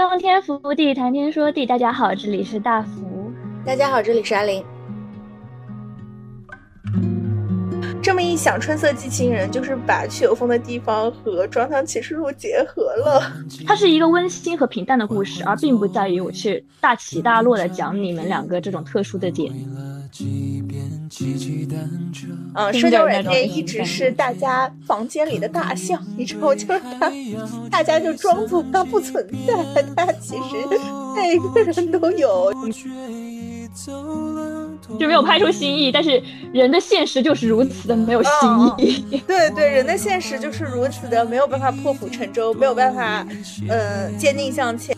张天福地谈天说地，大家好，这里是大福。大家好，这里是阿林。这么一想，《春色寄情人》就是把去有风的地方和《装腔启示录》结合了。它是一个温馨和平淡的故事，而并不在于我去大起大落的讲你们两个这种特殊的点。嗯，社交软件一直是大家房间里的大象，你知道，就是它，大家就装作它不存在，它其实每个人都有。就没有拍出新意，但是人的现实就是如此的没有新意。对对，人的现实就是如此的没有办法破釜沉舟，没有办法，呃，坚定向前。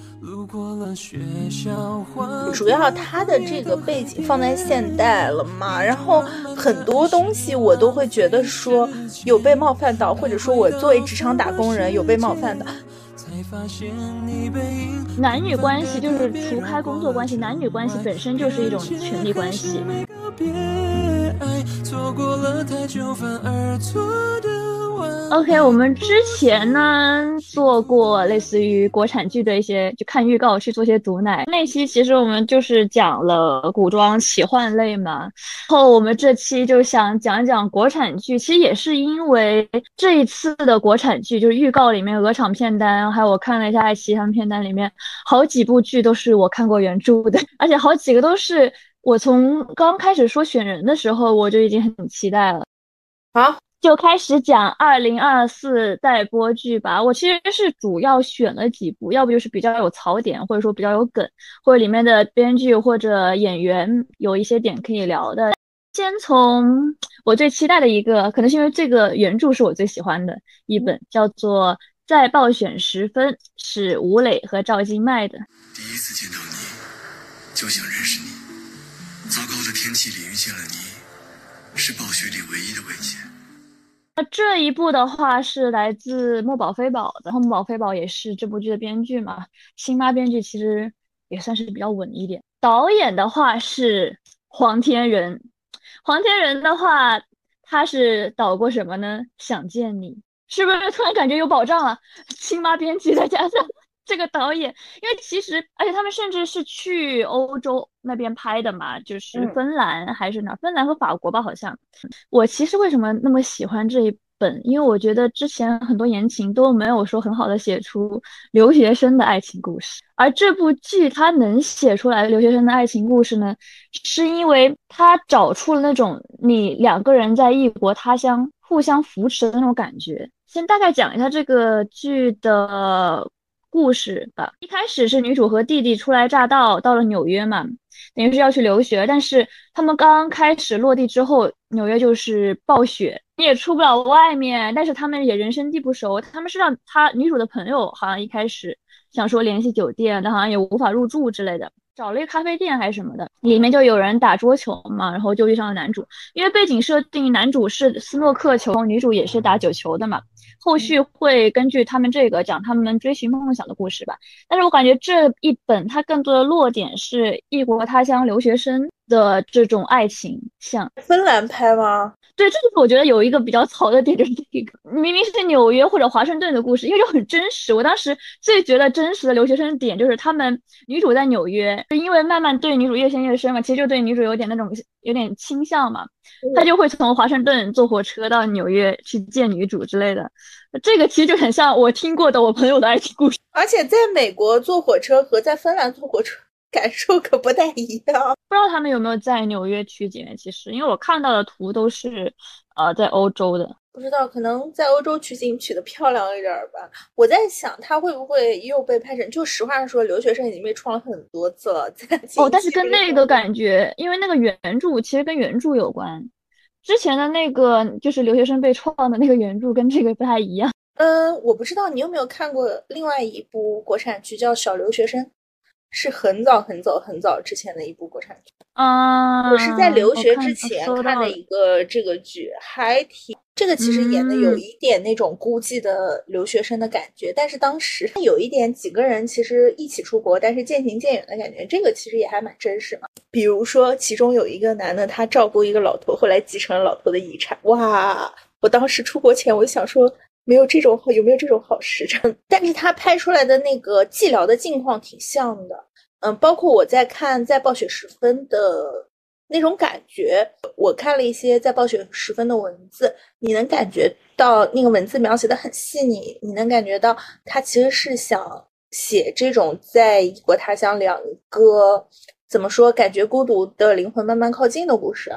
主要他的这个背景放在现代了嘛，然后很多东西我都会觉得说有被冒犯到，或者说我作为职场打工人有被冒犯的。男女关系就是除开工作关系，男女关系本身就是一种权力关系。爱，错过了太久，反而错的 OK，我们之前呢做过类似于国产剧的一些，就看预告去做些毒奶。那期其实我们就是讲了古装奇幻类嘛，然后我们这期就想讲讲国产剧。其实也是因为这一次的国产剧，就是预告里面鹅厂片单，还有我看了一下爱奇艺他们片单里面，好几部剧都是我看过原著的，而且好几个都是我从刚开始说选人的时候我就已经很期待了。好。就开始讲二零二四待播剧吧。我其实是主要选了几部，要不就是比较有槽点，或者说比较有梗，或者里面的编剧或者演员有一些点可以聊的。先从我最期待的一个，可能是因为这个原著是我最喜欢的一本，叫做《在暴选时分》，是吴磊和赵今麦的。第一次见到你，就想认识你。糟糕的天气里遇见了你，是暴雪里唯一的慰藉。那这一部的话是来自墨宝非宝，然后墨宝非宝也是这部剧的编剧嘛，新妈编剧其实也算是比较稳一点。导演的话是黄天仁，黄天仁的话他是导过什么呢？想见你，是不是突然感觉有保障了？新妈编剧再加上。这个导演，因为其实，而且他们甚至是去欧洲那边拍的嘛，就是芬兰还是哪？芬兰和法国吧，好像。我其实为什么那么喜欢这一本？因为我觉得之前很多言情都没有说很好的写出留学生的爱情故事，而这部剧它能写出来留学生的爱情故事呢，是因为它找出了那种你两个人在异国他乡互相扶持的那种感觉。先大概讲一下这个剧的。故事吧，一开始是女主和弟弟初来乍到，到了纽约嘛，等于是要去留学。但是他们刚开始落地之后，纽约就是暴雪，你也出不了外面。但是他们也人生地不熟，他们是让他女主的朋友好像一开始想说联系酒店，但好像也无法入住之类的，找了一个咖啡店还是什么的，里面就有人打桌球嘛，然后就遇上了男主。因为背景设定，男主是斯诺克球，女主也是打九球的嘛。后续会根据他们这个讲他们追寻梦想的故事吧，但是我感觉这一本它更多的落点是异国他乡留学生的这种爱情，像芬兰拍吗？对，这就是我觉得有一个比较槽的点，就是这个明明是纽约或者华盛顿的故事，因为就很真实。我当时最觉得真实的留学生点就是他们女主在纽约，因为慢慢对女主越陷越深嘛，其实就对女主有点那种有点倾向嘛，他就会从华盛顿坐火车到纽约去见女主之类的。这个其实就很像我听过的我朋友的爱情故事，而且在美国坐火车和在芬兰坐火车。感受可不太一样，不知道他们有没有在纽约取景。其实，因为我看到的图都是，呃，在欧洲的。不知道，可能在欧洲取景取的漂亮一点吧。我在想，他会不会又被拍成？就实话说，留学生已经被创了很多次了。哦，但是跟那个感觉，因为那个原著其实跟原著有关。之前的那个就是留学生被创的那个原著，跟这个不太一样。嗯，我不知道你有没有看过另外一部国产剧，叫《小留学生》。是很早很早很早之前的一部国产剧啊！我是在留学之前看的一个这个剧，还挺这个其实演的有一点那种孤寂的留学生的感觉，但是当时有一点几个人其实一起出国，但是渐行渐远的感觉，这个其实也还蛮真实嘛。比如说其中有一个男的，他照顾一个老头，后来继承了老头的遗产，哇！我当时出国前我就想说，没有这种好有没有这种好时辰？但是他拍出来的那个寂寥的境况挺像的，嗯，包括我在看在暴雪时分的那种感觉，我看了一些在暴雪时分的文字，你能感觉到那个文字描写的很细腻，你能感觉到他其实是想写这种在异国他乡两个怎么说感觉孤独的灵魂慢慢靠近的故事。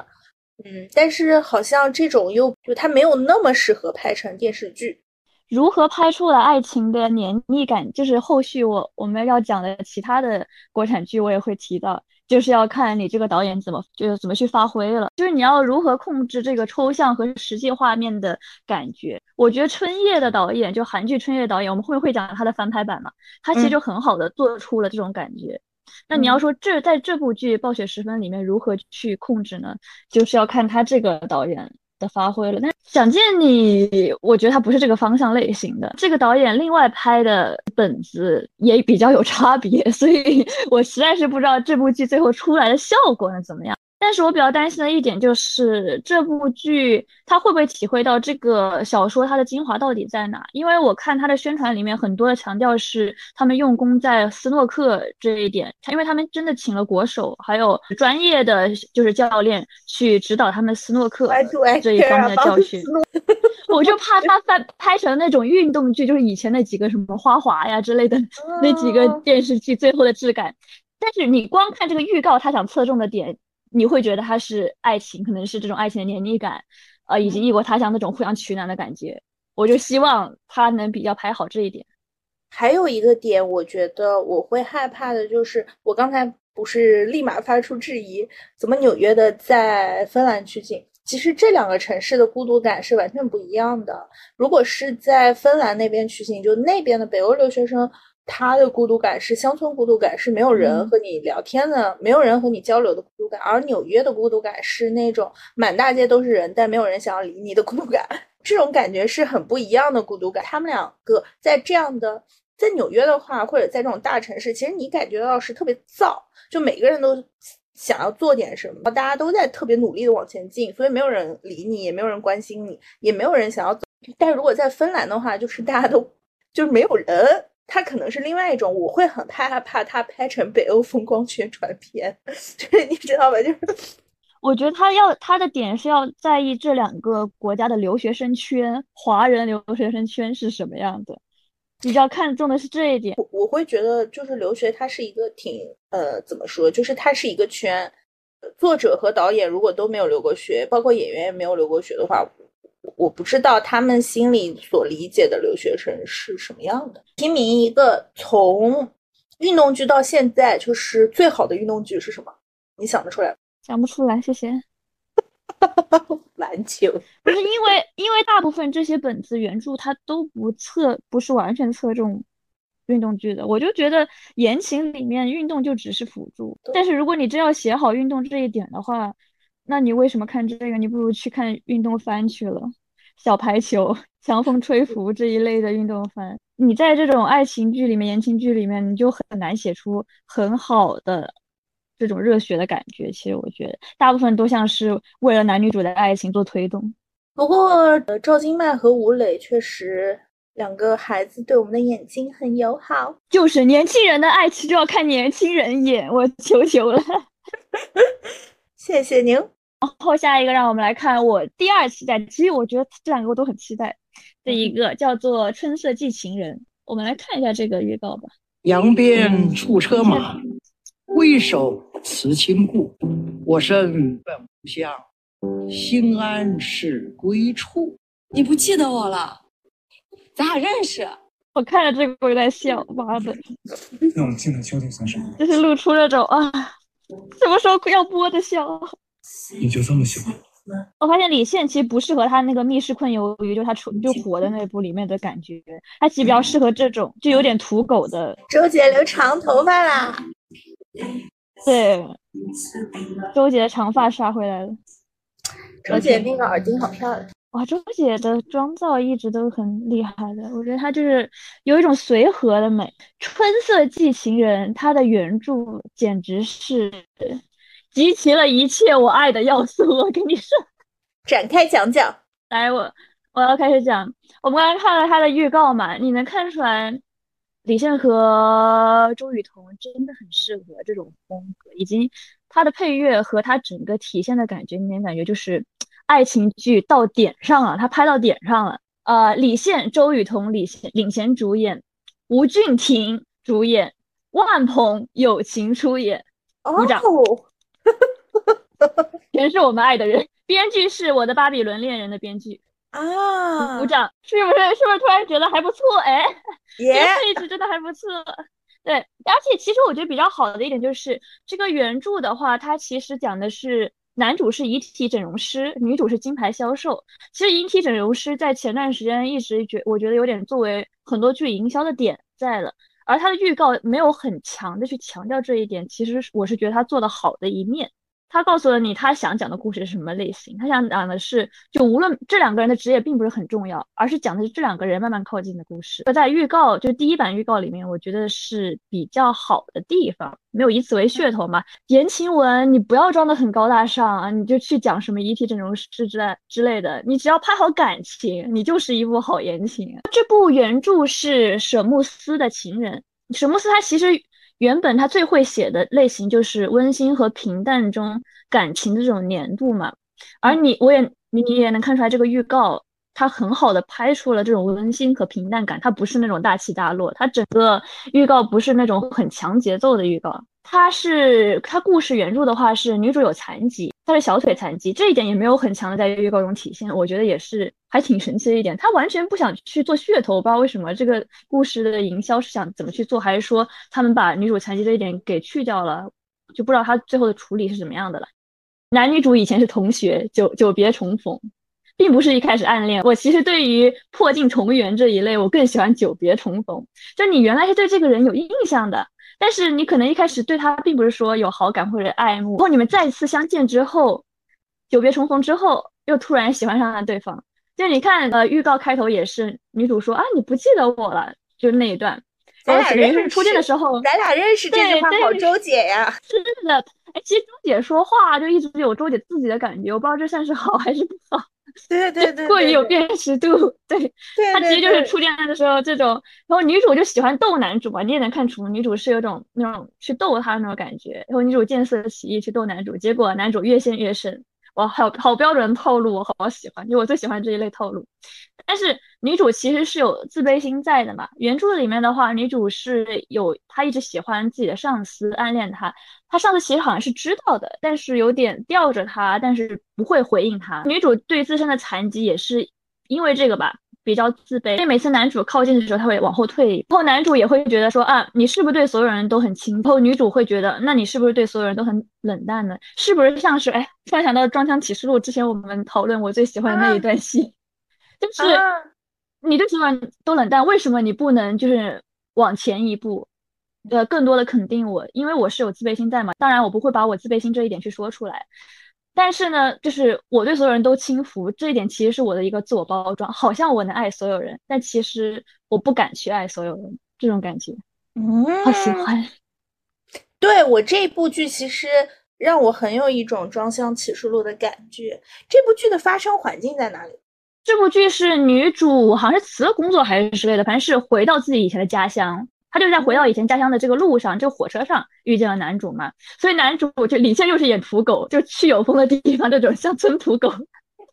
嗯，但是好像这种又就它没有那么适合拍成电视剧。如何拍出了爱情的黏腻感，就是后续我我们要讲的其他的国产剧，我也会提到，就是要看你这个导演怎么就是怎么去发挥了，就是你要如何控制这个抽象和实际画面的感觉。我觉得春夜的导演，就韩剧春夜导演，我们后面会讲他的翻拍版嘛，他其实就很好的做出了这种感觉。那你要说这在这部剧《暴雪时分》里面如何去控制呢？就是要看他这个导演的发挥了。那想见你，我觉得他不是这个方向类型的。这个导演另外拍的本子也比较有差别，所以 我实在是不知道这部剧最后出来的效果能怎么样。但是我比较担心的一点就是这部剧它会不会体会到这个小说它的精华到底在哪？因为我看它的宣传里面很多的强调是他们用功在斯诺克这一点，因为他们真的请了国手还有专业的就是教练去指导他们斯诺克这一方面的教学。我就怕他翻拍成那种运动剧，就是以前那几个什么花滑呀之类的那几个电视剧最后的质感。但是你光看这个预告，他想侧重的点。你会觉得它是爱情，可能是这种爱情的黏腻感，呃，以及异国他乡那种互相取暖的感觉。我就希望他能比较拍好这一点。还有一个点，我觉得我会害怕的就是，我刚才不是立马发出质疑，怎么纽约的在芬兰取景？其实这两个城市的孤独感是完全不一样的。如果是在芬兰那边取景，就那边的北欧留学生。他的孤独感是乡村孤独感，是没有人和你聊天的，没有人和你交流的孤独感。而纽约的孤独感是那种满大街都是人，但没有人想要理你的孤独感。这种感觉是很不一样的孤独感。他们两个在这样的，在纽约的话，或者在这种大城市，其实你感觉到是特别燥，就每个人都想要做点什么，大家都在特别努力的往前进，所以没有人理你，也没有人关心你，也没有人想要走。但如果在芬兰的话，就是大家都就是没有人。它可能是另外一种，我会很害怕它拍成北欧风光宣传片，就是你知道吧？就是我觉得他要他的点是要在意这两个国家的留学生圈，华人留学生圈是什么样的，比较看重的是这一点。我我会觉得就是留学它是一个挺呃怎么说，就是它是一个圈，作者和导演如果都没有留过学，包括演员也没有留过学的话。我不知道他们心里所理解的留学生是什么样的。提名一个从运动剧到现在就是最好的运动剧是什么？你想得出来？想不出来，谢谢。篮球不是因为因为大部分这些本子原著它都不侧不是完全侧重运动剧的，我就觉得言情里面运动就只是辅助。但是如果你真要写好运动这一点的话，那你为什么看这个？你不如去看运动番去了。小排球、强风吹拂这一类的运动番，你在这种爱情剧里面、言情剧里面，你就很难写出很好的这种热血的感觉。其实我觉得，大部分都像是为了男女主的爱情做推动。不过，赵今麦和吴磊确实两个孩子对我们的眼睛很友好。就是年轻人的爱情就要看年轻人演，我求求了。谢谢您。然后下一个，让我们来看我第二期待。其实我觉得这两个我都很期待。第一个叫做《春色寄情人》，我们来看一下这个预告吧。扬鞭促车马，挥手辞亲故。我身本无乡，心安是归处。你不记得我了？咱俩认识。我看着这个我就在笑，妈的！那我们现在究竟算什么？就是露出那种啊，什么时候要播的笑。你就这么喜欢？我发现李现其实不适合他那个密室困鱿鱼，就他出就火的那部里面的感觉，他其实比较适合这种就有点土狗的。周杰留长头发啦！对，周杰的长发刷回来了。周姐那个耳钉好漂亮。哇，周姐的妆造一直都很厉害的，我觉得她就是有一种随和的美。《春色寄情人》她的原著简直是。集齐了一切我爱的要素，我跟你说，展开讲讲。来，我我要开始讲。我们刚才看了他的预告嘛，你能看出来李现和周雨彤真的很适合这种风格，以及他的配乐和他整个体现的感觉，你能感觉就是爱情剧到点上了，他拍到点上了。呃，李现、周雨彤领衔主演，吴俊霆主演，万鹏友情出演，鼓掌。全是我们爱的人，编剧是我的《巴比伦恋人》的编剧啊，鼓掌，是不是？是不是突然觉得还不错？哎，这配置真的还不错。对，而且其实我觉得比较好的一点就是，这个原著的话，它其实讲的是男主是遗体整容师，女主是金牌销售。其实遗体整容师在前段时间一直觉，我觉得有点作为很多剧营销的点在了，而它的预告没有很强的去强调这一点，其实我是觉得它做的好的一面。他告诉了你他想讲的故事是什么类型，他想讲的是，就无论这两个人的职业并不是很重要，而是讲的是这两个人慢慢靠近的故事。在预告，就第一版预告里面，我觉得是比较好的地方，没有以此为噱头嘛。言情文你不要装的很高大上啊，你就去讲什么遗体整容师之类之类的，你只要拍好感情，你就是一部好言情。这部原著是舍穆斯的情人，舍穆斯他其实。原本他最会写的类型就是温馨和平淡中感情的这种粘度嘛，而你我也你也能看出来这个预告，他很好的拍出了这种温馨和平淡感，它不是那种大起大落，它整个预告不是那种很强节奏的预告。他是他故事原著的话是女主有残疾，她是小腿残疾，这一点也没有很强的在预告中体现，我觉得也是还挺神奇的一点。他完全不想去做噱头，不知道为什么这个故事的营销是想怎么去做，还是说他们把女主残疾这一点给去掉了，就不知道他最后的处理是怎么样的了。男女主以前是同学，久久别重逢，并不是一开始暗恋。我其实对于破镜重圆这一类，我更喜欢久别重逢，就你原来是对这个人有印象的。但是你可能一开始对他并不是说有好感或者爱慕，然后你们再次相见之后，久别重逢之后，又突然喜欢上了对方。就你看，呃，预告开头也是女主说啊，你不记得我了，就是那一段。咱俩认识初见的时候，咱俩认识这句话好周姐呀。是的，哎，其实周姐说话就一直有周姐自己的感觉，我不知道这算是好还是不好。对对对，过于有辨识度。对，他其实就是初恋的时候这种，然后女主就喜欢逗男主嘛，你也能看出女主是有种那种去逗他的那种感觉，然后女主见色起意去逗男主，结果男主越陷越深。哇，好好标准的套路，我好喜欢，就我最喜欢这一类套路。但是女主其实是有自卑心在的嘛。原著里面的话，女主是有她一直喜欢自己的上司，暗恋他。她上司其实好像是知道的，但是有点吊着她，但是不会回应她。女主对自身的残疾也是因为这个吧。比较自卑，因为每次男主靠近的时候，他会往后退。然后男主也会觉得说啊，你是不是对所有人都很亲？然后女主会觉得，那你是不是对所有人都很冷淡呢？是不是像是哎，突然想到《装腔启示录》之前我们讨论我最喜欢的那一段戏，就是你对所有人都冷淡，为什么你不能就是往前一步，呃，更多的肯定我？因为我是有自卑心在嘛。当然，我不会把我自卑心这一点去说出来。但是呢，就是我对所有人都轻浮，这一点其实是我的一个自我包装，好像我能爱所有人，但其实我不敢去爱所有人，这种感觉，嗯，好喜欢。对我这部剧其实让我很有一种《装箱启示录》的感觉。这部剧的发生环境在哪里？这部剧是女主好像是辞了工作还是之类的，反正是回到自己以前的家乡。他就在回到以前家乡的这个路上，这个火车上遇见了男主嘛，所以男主就李现又是演土狗，就去有风的地方这种乡村土狗，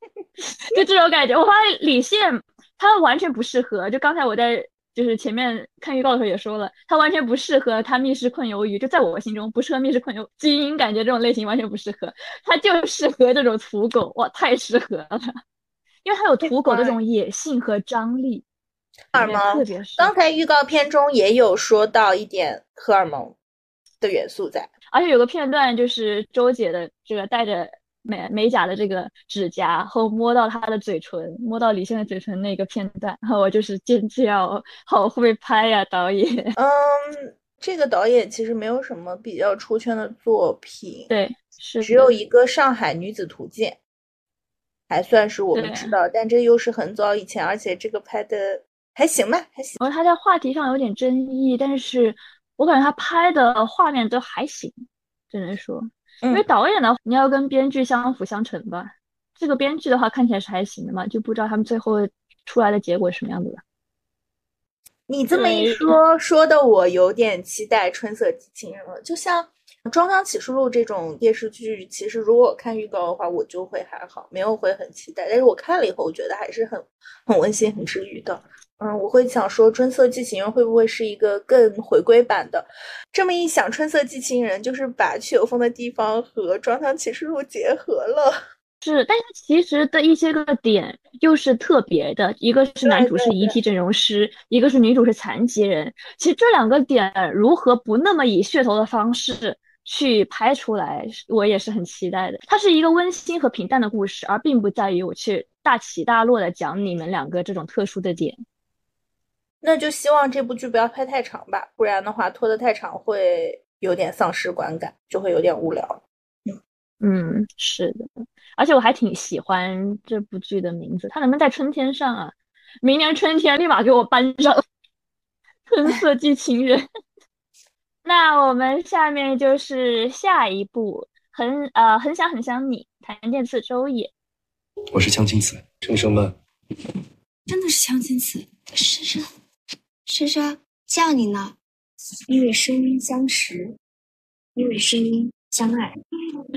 就这种感觉。我发现李现他完全不适合，就刚才我在就是前面看预告的时候也说了，他完全不适合他密室困鱿鱼，就在我心中不适合密室困鱿精英感觉这种类型完全不适合，他就适合这种土狗，哇，太适合了，因为他有土狗的这种野性和张力。荷尔蒙，刚才预告片中也有说到一点荷尔蒙的元素在，而且有个片段就是周姐的这个带着美美甲的这个指甲后摸到她的嘴唇，摸到李现的嘴唇那个片段，然后我就是尖叫，好会拍呀，导演。嗯，这个导演其实没有什么比较出圈的作品，对，是只有一个《上海女子图鉴》，还算是我们知道，但这又是很早以前，而且这个拍的。还行吧，还行。然后他在话题上有点争议，但是我感觉他拍的画面都还行，只能说，因为导演的你要跟编剧相辅相成吧。这个编剧的话看起来是还行的嘛，就不知道他们最后出来的结果是什么样子的。你这么一说，说的我有点期待《春色寄情人》了。就像《装腔启示录》这种电视剧，其实如果我看预告的话，我就会还好，没有会很期待。但是我看了以后，我觉得还是很很温馨、很治愈的。嗯，我会想说，《春色寄情人》会不会是一个更回归版的？这么一想，《春色寄情人》就是把去有风的地方和《装腔启示录》结合了。是，但是其实的一些个点又是特别的，一个是男主是遗体整容师，一个是女主是残疾人。其实这两个点如何不那么以噱头的方式去拍出来，我也是很期待的。它是一个温馨和平淡的故事，而并不在于我去大起大落的讲你们两个这种特殊的点。那就希望这部剧不要拍太长吧，不然的话拖得太长会有点丧失观感，就会有点无聊。嗯，是的，而且我还挺喜欢这部剧的名字，它能不能在春天上啊？明年春天立马给我搬上《春色寄情人》。那我们下面就是下一部，很呃很想很想你，谭健次、周也。我是江青子，生生们。真的是江青子，生生，生生叫你呢，因为声音相识，因为声音。相爱，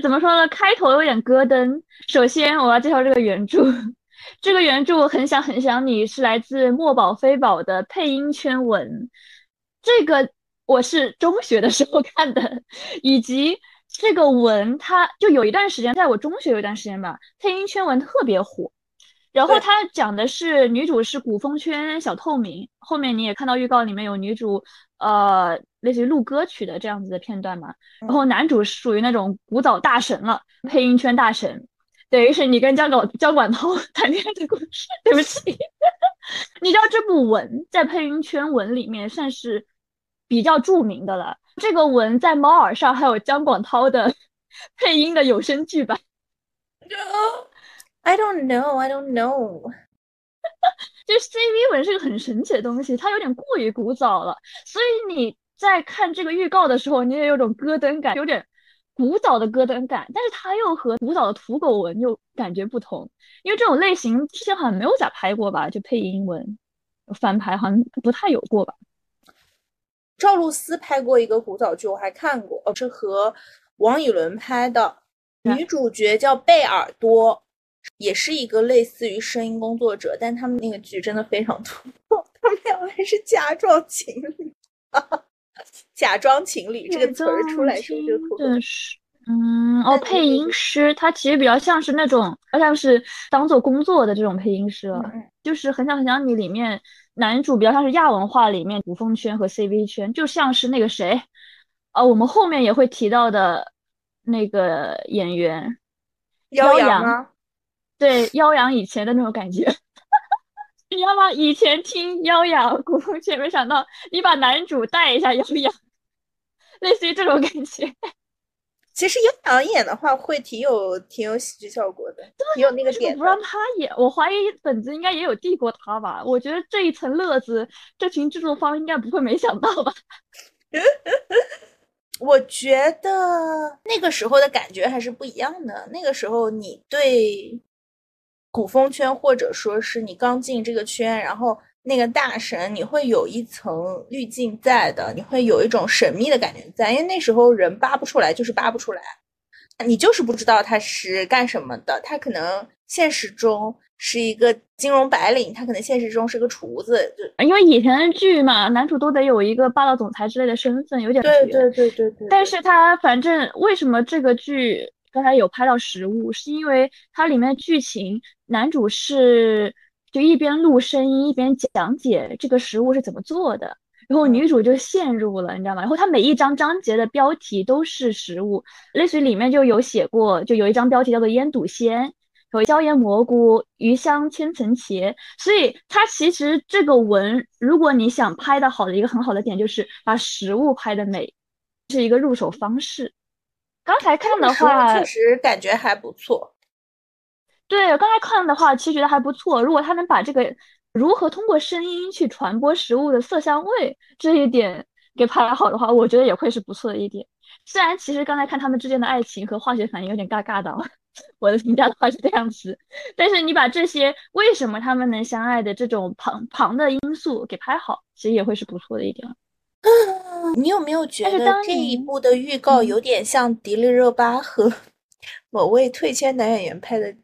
怎么说呢？开头有点咯噔。首先，我要介绍这个原著。这个原著很想很想你是来自墨宝非宝的配音圈文。这个我是中学的时候看的，以及这个文，它就有一段时间，在我中学有一段时间吧，配音圈文特别火。然后他讲的是女主是古风圈小透明，后面你也看到预告里面有女主，呃，类似于录歌曲的这样子的片段嘛。然后男主是属于那种古早大神了，配音圈大神，等于是你跟姜管姜广涛 谈恋爱的故事。对不起，你知道这部文在配音圈文里面算是比较著名的了。这个文在猫耳上还有姜广涛的 配音的有声剧版。I don't know, I don't know。就 CV 文是个很神奇的东西，它有点过于古早了，所以你在看这个预告的时候，你也有种咯噔感，有点古早的咯噔感，但是它又和古早的土狗文又感觉不同，因为这种类型之前好像没有咋拍过吧，就配英文翻拍好像不太有过吧。赵露思拍过一个古早剧，我还看过，是和王以伦拍的，女主角叫贝尔多。也是一个类似于声音工作者，但他们那个剧真的非常土，他们两个还是假装情侣，假装情侣这个词儿出来时候就土。是，嗯，哦，配音师他其实比较像是那种，像是当做工作的这种配音师了。就是很想很想你里面男主比较像是亚文化里面古风圈和 CV 圈，就像是那个谁，呃，我们后面也会提到的那个演员，妖阳。对，妖阳以前的那种感觉，你知道吗？以前听妖阳古风却，没想到你把男主带一下妖阳，类似于这种感觉。其实妖阳演的话，会挺有挺有喜剧效果的，挺有那个点。不让他演，我怀疑本子应该也有递过他吧？我觉得这一层乐子，这群制作方应该不会没想到吧？我觉得那个时候的感觉还是不一样的。那个时候你对。古风圈，或者说是你刚进这个圈，然后那个大神，你会有一层滤镜在的，你会有一种神秘的感觉在，因为那时候人扒不出来，就是扒不出来，你就是不知道他是干什么的，他可能现实中是一个金融白领，他可能现实中是个厨子，就因为以前的剧嘛，男主都得有一个霸道总裁之类的身份，有点对对对对对，但是他反正为什么这个剧？刚才有拍到实物，是因为它里面剧情，男主是就一边录声音一边讲解这个食物是怎么做的，然后女主就陷入了，你知道吗？然后它每一章章节的标题都是食物，类似于里面就有写过，就有一张标题叫做腌笃鲜，有椒盐蘑菇、鱼香千层茄，所以它其实这个文，如果你想拍的好的一个很好的点，就是把食物拍的美，是一个入手方式。刚才看的话，确实感觉还不错。对，刚才看的话，其实觉得还不错。如果他能把这个如何通过声音去传播食物的色香味这一点给拍好的话，我觉得也会是不错的一点。虽然其实刚才看他们之间的爱情和化学反应有点尬尬的，我的评价的话是这样子。但是你把这些为什么他们能相爱的这种旁旁的因素给拍好，其实也会是不错的一点。你有没有觉得这一部的预告有点像迪丽热巴和某位退圈男演员拍的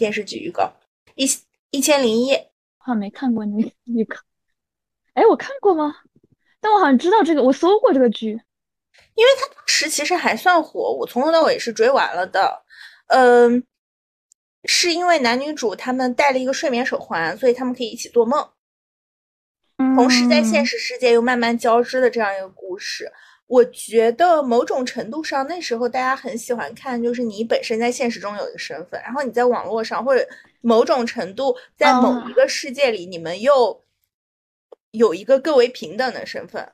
电视剧预告？一一千零一夜，好像没看过那个预告。哎，我看过吗？但我好像知道这个，我搜过这个剧，因为它当时其实还算火，我从头到尾是追完了的。嗯，是因为男女主他们戴了一个睡眠手环，所以他们可以一起做梦。同时，在现实世界又慢慢交织的这样一个故事，我觉得某种程度上，那时候大家很喜欢看，就是你本身在现实中有一个身份，然后你在网络上或者某种程度在某一个世界里，你们又有一个更为平等的身份，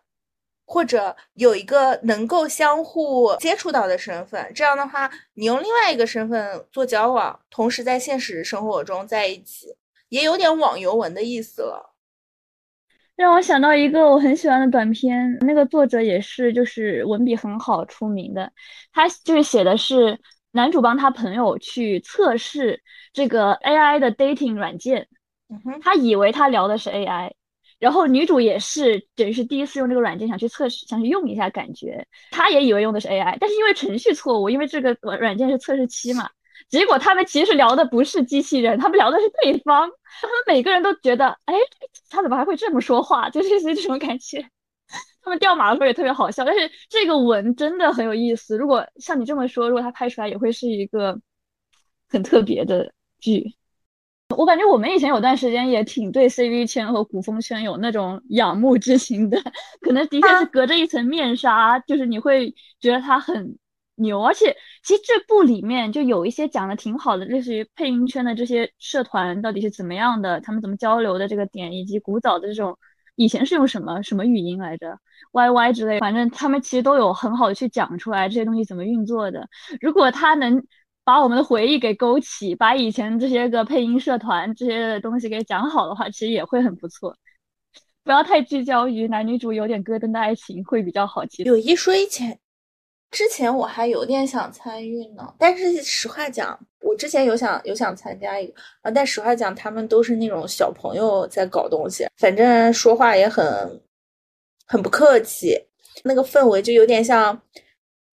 或者有一个能够相互接触到的身份。这样的话，你用另外一个身份做交往，同时在现实生活中在一起，也有点网游文的意思了。让我想到一个我很喜欢的短片，那个作者也是就是文笔很好出名的，他就是写的是男主帮他朋友去测试这个 AI 的 dating 软件，他以为他聊的是 AI，然后女主也是等于是第一次用这个软件想去测试想去用一下感觉，他也以为用的是 AI，但是因为程序错误，因为这个软件是测试期嘛。结果他们其实聊的不是机器人，他们聊的是对方。他们每个人都觉得，哎，他怎么还会这么说话？就类似于这种感觉。他们掉马的时候也特别好笑，但是这个文真的很有意思。如果像你这么说，如果他拍出来，也会是一个很特别的剧。我感觉我们以前有段时间也挺对 CV 圈和古风圈有那种仰慕之情的，可能的确是隔着一层面纱，就是你会觉得他很。牛，而且其实这部里面就有一些讲的挺好的，类似于配音圈的这些社团到底是怎么样的，他们怎么交流的这个点，以及古早的这种以前是用什么什么语音来着，YY 之类，反正他们其实都有很好的去讲出来这些东西怎么运作的。如果他能把我们的回忆给勾起，把以前这些个配音社团这些东西给讲好的话，其实也会很不错。不要太聚焦于男女主有点咯噔的爱情会比较好。其实有一说一，前。之前我还有点想参与呢，但是实话讲，我之前有想有想参加一个啊，但实话讲，他们都是那种小朋友在搞东西，反正说话也很很不客气，那个氛围就有点像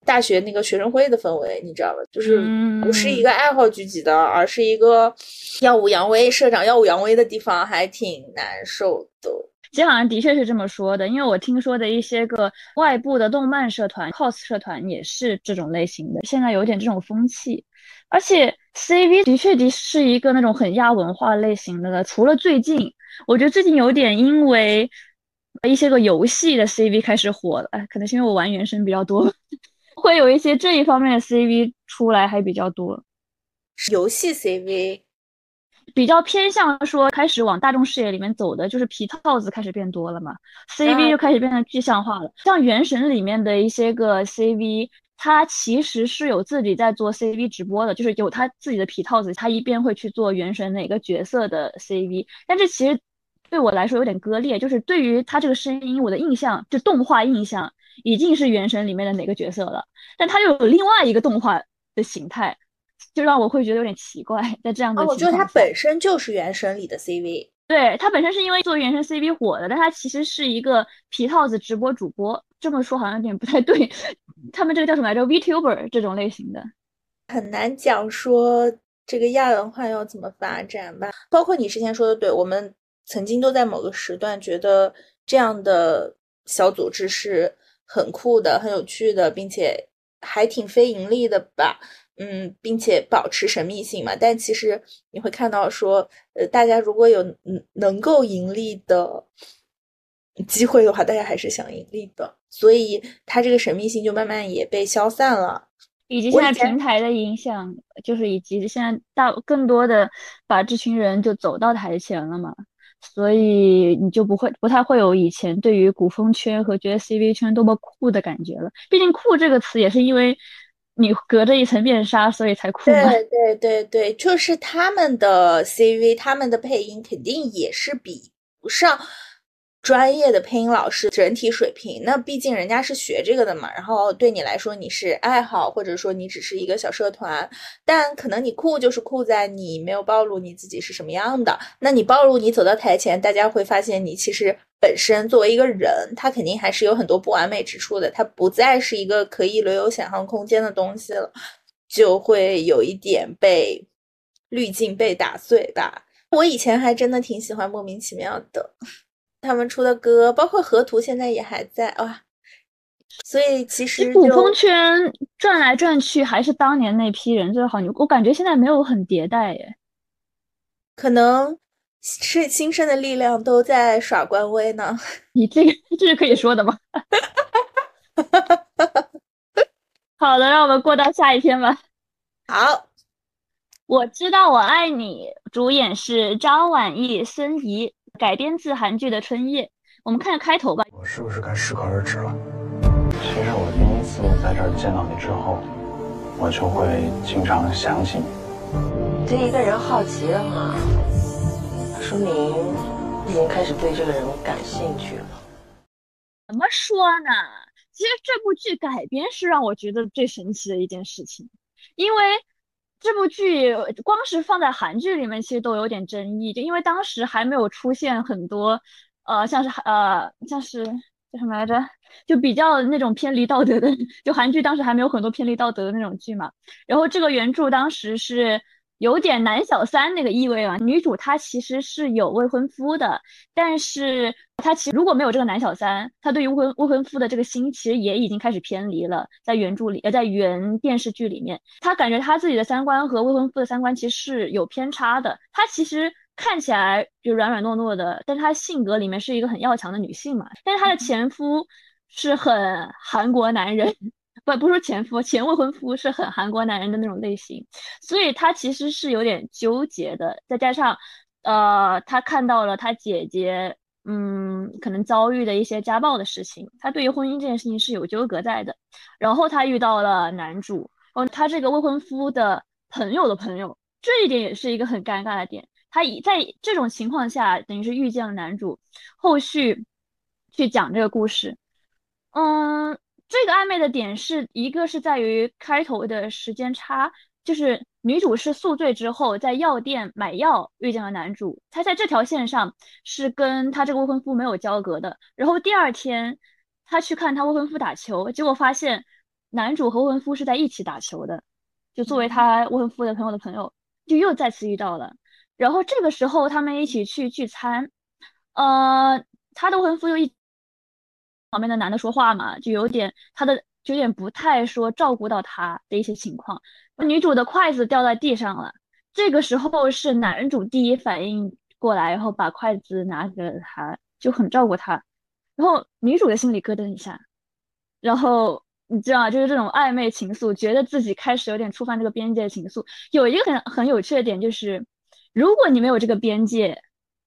大学那个学生会的氛围，你知道吧？就是不是一个爱好聚集的，而是一个耀武扬威，社长耀武扬威的地方，还挺难受的。其实好像的确是这么说的，因为我听说的一些个外部的动漫社团、cos 社团也是这种类型的，现在有点这种风气。而且 CV 的确的是一个那种很亚文化类型的了。除了最近，我觉得最近有点因为一些个游戏的 CV 开始火了，哎，可能是因为我玩原神比较多，会有一些这一方面的 CV 出来还比较多。游戏 CV。比较偏向说开始往大众视野里面走的，就是皮套子开始变多了嘛，CV 就开始变得具象化了。像原神里面的一些个 CV，他其实是有自己在做 CV 直播的，就是有他自己的皮套子，他一边会去做原神哪个角色的 CV。但这其实对我来说有点割裂，就是对于他这个声音，我的印象就动画印象已经是原神里面的哪个角色了，但他又有另外一个动画的形态。就让我会觉得有点奇怪，在这样的，我觉得它本身就是原神里的 CV，对，它本身是因为做原神 CV 火的，但它其实是一个皮套子直播主播，这么说好像有点不太对。他们这个叫什么来着？Vtuber 这种类型的，很难讲说这个亚文化要怎么发展吧。包括你之前说的，对我们曾经都在某个时段觉得这样的小组织是很酷的、很有趣的，并且还挺非盈利的吧。嗯，并且保持神秘性嘛，但其实你会看到说，呃，大家如果有嗯能够盈利的机会的话，大家还是想盈利的，所以它这个神秘性就慢慢也被消散了，以及现在平台的影响，就是以及现在大更多的把这群人就走到台前了嘛，所以你就不会不太会有以前对于古风圈和觉得 CV 圈多么酷的感觉了，毕竟酷这个词也是因为。你隔着一层面纱，所以才哭？对对对对，就是他们的 CV，他们的配音肯定也是比不上专业的配音老师整体水平，那毕竟人家是学这个的嘛。然后对你来说，你是爱好，或者说你只是一个小社团，但可能你酷就是酷在你没有暴露你自己是什么样的。那你暴露，你走到台前，大家会发现你其实本身作为一个人，他肯定还是有很多不完美之处的，他不再是一个可以留有想象空间的东西了，就会有一点被滤镜被打碎吧。我以前还真的挺喜欢莫名其妙的。他们出的歌，包括河图，现在也还在哇。所以其实古风圈转来转去，还是当年那批人最好。你我感觉现在没有很迭代耶，可能是新生的力量都在耍官威呢。你这个 这是可以说的吗？好的，让我们过到下一篇吧。好，我知道我爱你，主演是张晚意、孙怡。改编自韩剧的《春夜》，我们看看开头吧。我是不是该适可而止了？其实我第一次在这儿见到你之后，我就会经常想起你。对一个人好奇的话，说明已经开始对这个人感兴趣了。怎么说呢？其实这部剧改编是让我觉得最神奇的一件事情，因为。这部剧光是放在韩剧里面，其实都有点争议，就因为当时还没有出现很多，呃，像是呃，像是叫什么来着，就比较那种偏离道德的，就韩剧当时还没有很多偏离道德的那种剧嘛。然后这个原著当时是。有点男小三那个意味啊。女主她其实是有未婚夫的，但是她其实如果没有这个男小三，她对于未婚未婚夫的这个心其实也已经开始偏离了。在原著里，呃，在原电视剧里面，她感觉她自己的三观和未婚夫的三观其实是有偏差的。她其实看起来就软软糯糯的，但她性格里面是一个很要强的女性嘛。但是她的前夫是很韩国男人。不，不是前夫，前未婚夫是很韩国男人的那种类型，所以他其实是有点纠结的。再加上，呃，他看到了他姐姐，嗯，可能遭遇的一些家暴的事情，他对于婚姻这件事情是有纠葛在的。然后他遇到了男主，哦，他这个未婚夫的朋友的朋友，这一点也是一个很尴尬的点。他以在这种情况下，等于是遇见了男主，后续去讲这个故事，嗯。这个暧昧的点是一个是在于开头的时间差，就是女主是宿醉之后在药店买药遇见了男主，他在这条线上是跟她这个未婚夫没有交隔的。然后第二天她去看她未婚夫打球，结果发现男主和未婚夫是在一起打球的，就作为她未婚夫的朋友的朋友就又再次遇到了。然后这个时候他们一起去聚餐，呃，她的未婚夫又一。旁边的男的说话嘛，就有点他的就有点不太说照顾到他的一些情况。女主的筷子掉在地上了，这个时候是男主第一反应过来，然后把筷子拿给了他，就很照顾他。然后女主的心里咯噔一下，然后你知道，就是这种暧昧情愫，觉得自己开始有点触犯这个边界的情愫。有一个很很有趣的点就是，如果你没有这个边界。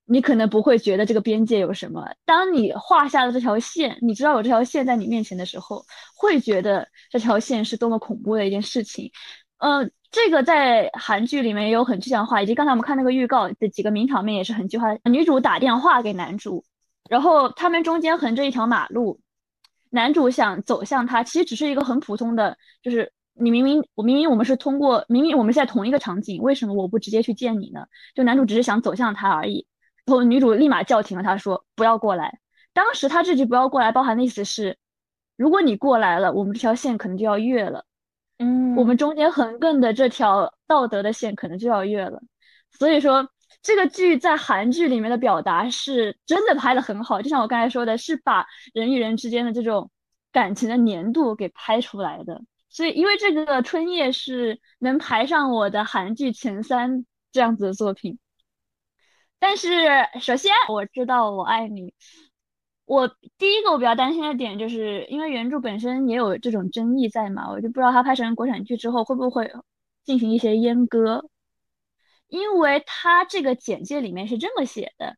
你可能不会觉得这个边界有什么。当你画下了这条线，你知道有这条线在你面前的时候，会觉得这条线是多么恐怖的一件事情。嗯，这个在韩剧里面也有很具象化，以及刚才我们看那个预告的几个名场面也是很具化。女主打电话给男主，然后他们中间横着一条马路，男主想走向他，其实只是一个很普通的，就是你明明我明明我们是通过明明我们在同一个场景，为什么我不直接去见你呢？就男主只是想走向他而已。然后女主立马叫停了，她说：“不要过来。”当时她这句“不要过来”包含的意思是，如果你过来了，我们这条线可能就要越了。嗯，我们中间横亘的这条道德的线可能就要越了。所以说，这个剧在韩剧里面的表达是真的拍的很好，就像我刚才说的，是把人与人之间的这种感情的粘度给拍出来的。所以，因为这个《春夜》是能排上我的韩剧前三这样子的作品。但是，首先我知道我爱你。我第一个我比较担心的点，就是因为原著本身也有这种争议在嘛，我就不知道它拍成国产剧之后会不会进行一些阉割。因为它这个简介里面是这么写的：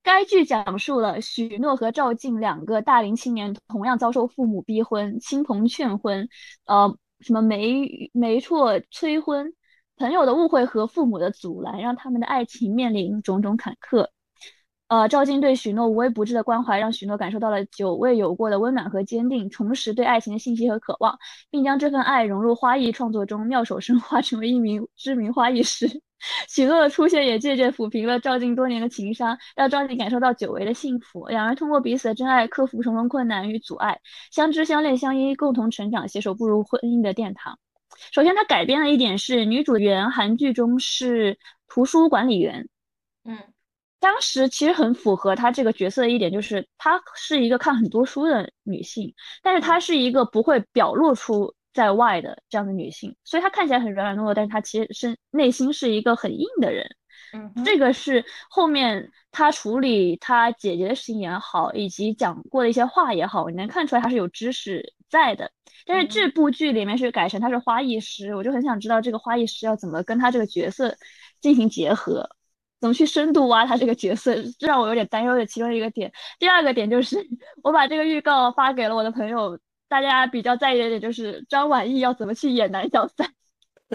该剧讲述了许诺和赵静两个大龄青年同样遭受父母逼婚、亲朋劝婚，呃，什么媒媒妁催婚。朋友的误会和父母的阻拦，让他们的爱情面临种种坎坷。呃，赵静对许诺无微不至的关怀，让许诺感受到了久未有过的温暖和坚定，重拾对爱情的信心和渴望，并将这份爱融入花艺创作中，妙手生花，成为一名知名花艺师。许诺的出现也渐渐抚平了赵静多年的情伤，让赵静感受到久违的幸福。两人通过彼此的真爱，克服重重困难与阻碍，相知相恋相依，共同成长，携手步入婚姻的殿堂。首先，他改编了一点是女主原韩剧中是图书管理员，嗯。当时其实很符合她这个角色的一点，就是她是一个看很多书的女性，但是她是一个不会表露出在外的这样的女性，所以她看起来很软软糯糯，但是她其实是内心是一个很硬的人。嗯，这个是后面他处理他姐姐的事情也好，以及讲过的一些话也好，你能看出来他是有知识在的。但是这部剧里面是改成他是花艺师，我就很想知道这个花艺师要怎么跟他这个角色进行结合。怎么去深度挖他这个角色，这让我有点担忧的其中一个点。第二个点就是，我把这个预告发给了我的朋友，大家比较在意的点就是张晚意要怎么去演男小三。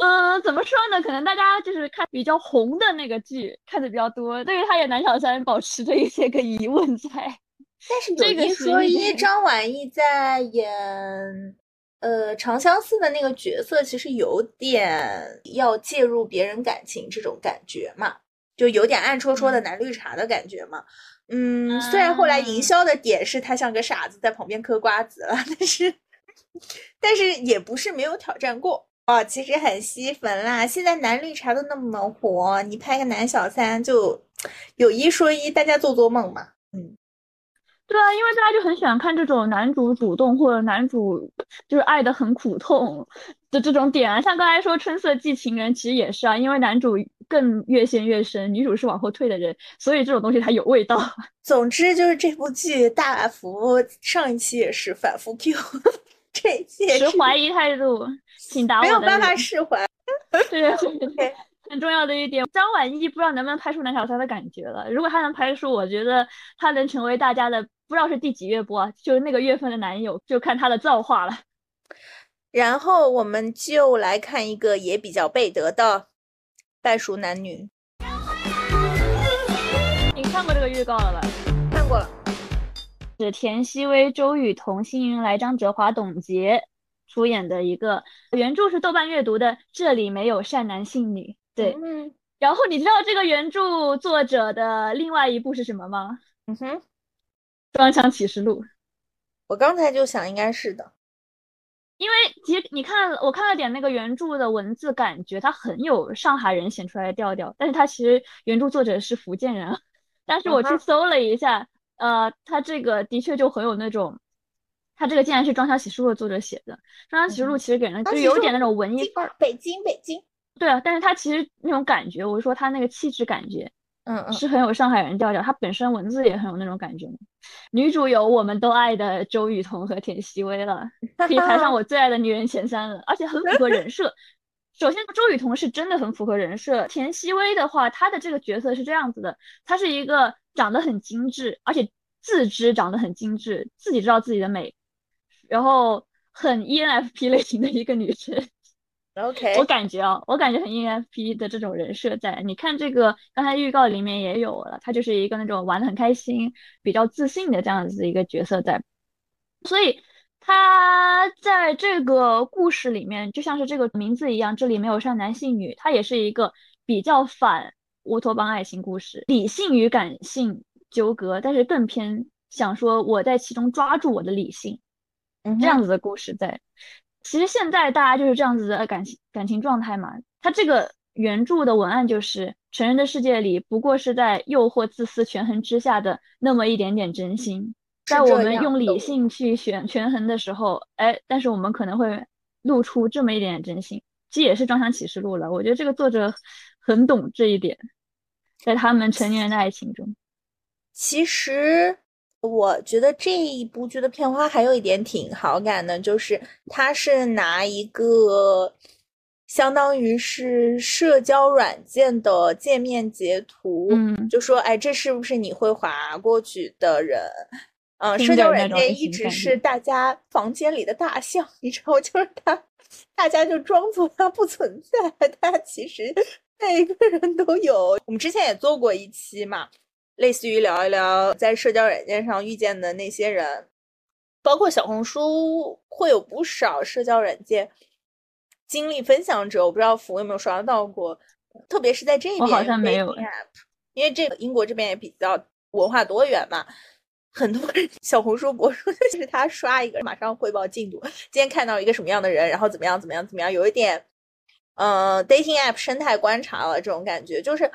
嗯，怎么说呢？可能大家就是看比较红的那个剧看的比较多，对于他演南小三保持着一些个疑问在。但是有一说一，张晚意在演。呃，长相思的那个角色其实有点要介入别人感情这种感觉嘛，就有点暗戳戳的男绿茶的感觉嘛。嗯，虽然后来营销的点是他像个傻子在旁边嗑瓜子了，但是 但是也不是没有挑战过哦。其实很吸粉啦，现在男绿茶都那么火，你拍个男小三就有一说一，大家做做梦嘛。嗯。对啊，因为大家就很喜欢看这种男主主动或者男主就是爱的很苦痛的这种点啊，像刚才说《春色寄情人》，其实也是啊，因为男主更越陷越深，女主是往后退的人，所以这种东西才有味道。总之就是这部剧大幅上一期也是反复 Q，这一期持怀疑态度，请打我。没有办法释怀。对 对。很重要的一点，张晚意不知道能不能拍出男小三的感觉了。如果他能拍出，我觉得他能成为大家的不知道是第几月播，就是那个月份的男友，就看他的造化了。然后我们就来看一个也比较背德的《袋鼠男女》。你看过这个预告了吧？看过了，是田曦薇、周雨彤、辛云来、张哲华、董洁出演的一个原著是豆瓣阅读的，这里没有善男信女。对，然后你知道这个原著作者的另外一部是什么吗？嗯哼，《装腔启示录》。我刚才就想应该是的，因为其实你看，我看了点那个原著的文字，感觉它很有上海人写出来的调调，但是它其实原著作者是福建人。但是我去搜了一下，呃，他这个的确就很有那种，他这个竟然是《装腔启示录》的作者写的，《装腔启示录》其实给人就有点那种文艺范儿。北京，北京。对啊，但是他其实那种感觉，我说他那个气质感觉，嗯嗯，是很有上海人调调。他本身文字也很有那种感觉。女主有我们都爱的周雨彤和田曦薇了，可以排上我最爱的女人前三了，而且很符合人设。首先，周雨彤是真的很符合人设。田曦薇的话，她的这个角色是这样子的，她是一个长得很精致，而且自知长得很精致，自己知道自己的美，然后很 ENFP 类型的一个女生。OK，我感觉啊，我感觉很 ENFP 的这种人设在。你看这个，刚才预告里面也有了，她就是一个那种玩的很开心、比较自信的这样子一个角色在。所以她在这个故事里面，就像是这个名字一样，这里没有善男信女，她也是一个比较反乌托邦爱情故事，理性与感性纠葛，但是更偏想说我在其中抓住我的理性，这样子的故事在。其实现在大家就是这样子的感情感情状态嘛。他这个原著的文案就是：成人的世界里，不过是在诱惑、自私权衡之下的那么一点点真心。在我们用理性去选权衡的时候，哎，但是我们可能会露出这么一点点真心。这也是《装箱启示录》了。我觉得这个作者很懂这一点，在他们成年人的爱情中，其实。我觉得这一部剧的片花还有一点挺好感的，就是他是拿一个相当于是社交软件的界面截图，嗯，就说哎，这是不是你会划过去的人？嗯，社交软件一直是大家房间里的大象，你知道，就是他，大家就装作他不存在，他其实每个人都有。我们之前也做过一期嘛。类似于聊一聊在社交软件上遇见的那些人，包括小红书会有不少社交软件经历分享者，我不知道福有没有刷到过，特别是在这边，我好像没有，因为这个英国这边也比较文化多元嘛。很多人小红书博主就是他刷一个，马上汇报进度。今天看到一个什么样的人，然后怎么样怎么样怎么样，有一点，呃，dating app 生态观察了这种感觉。就是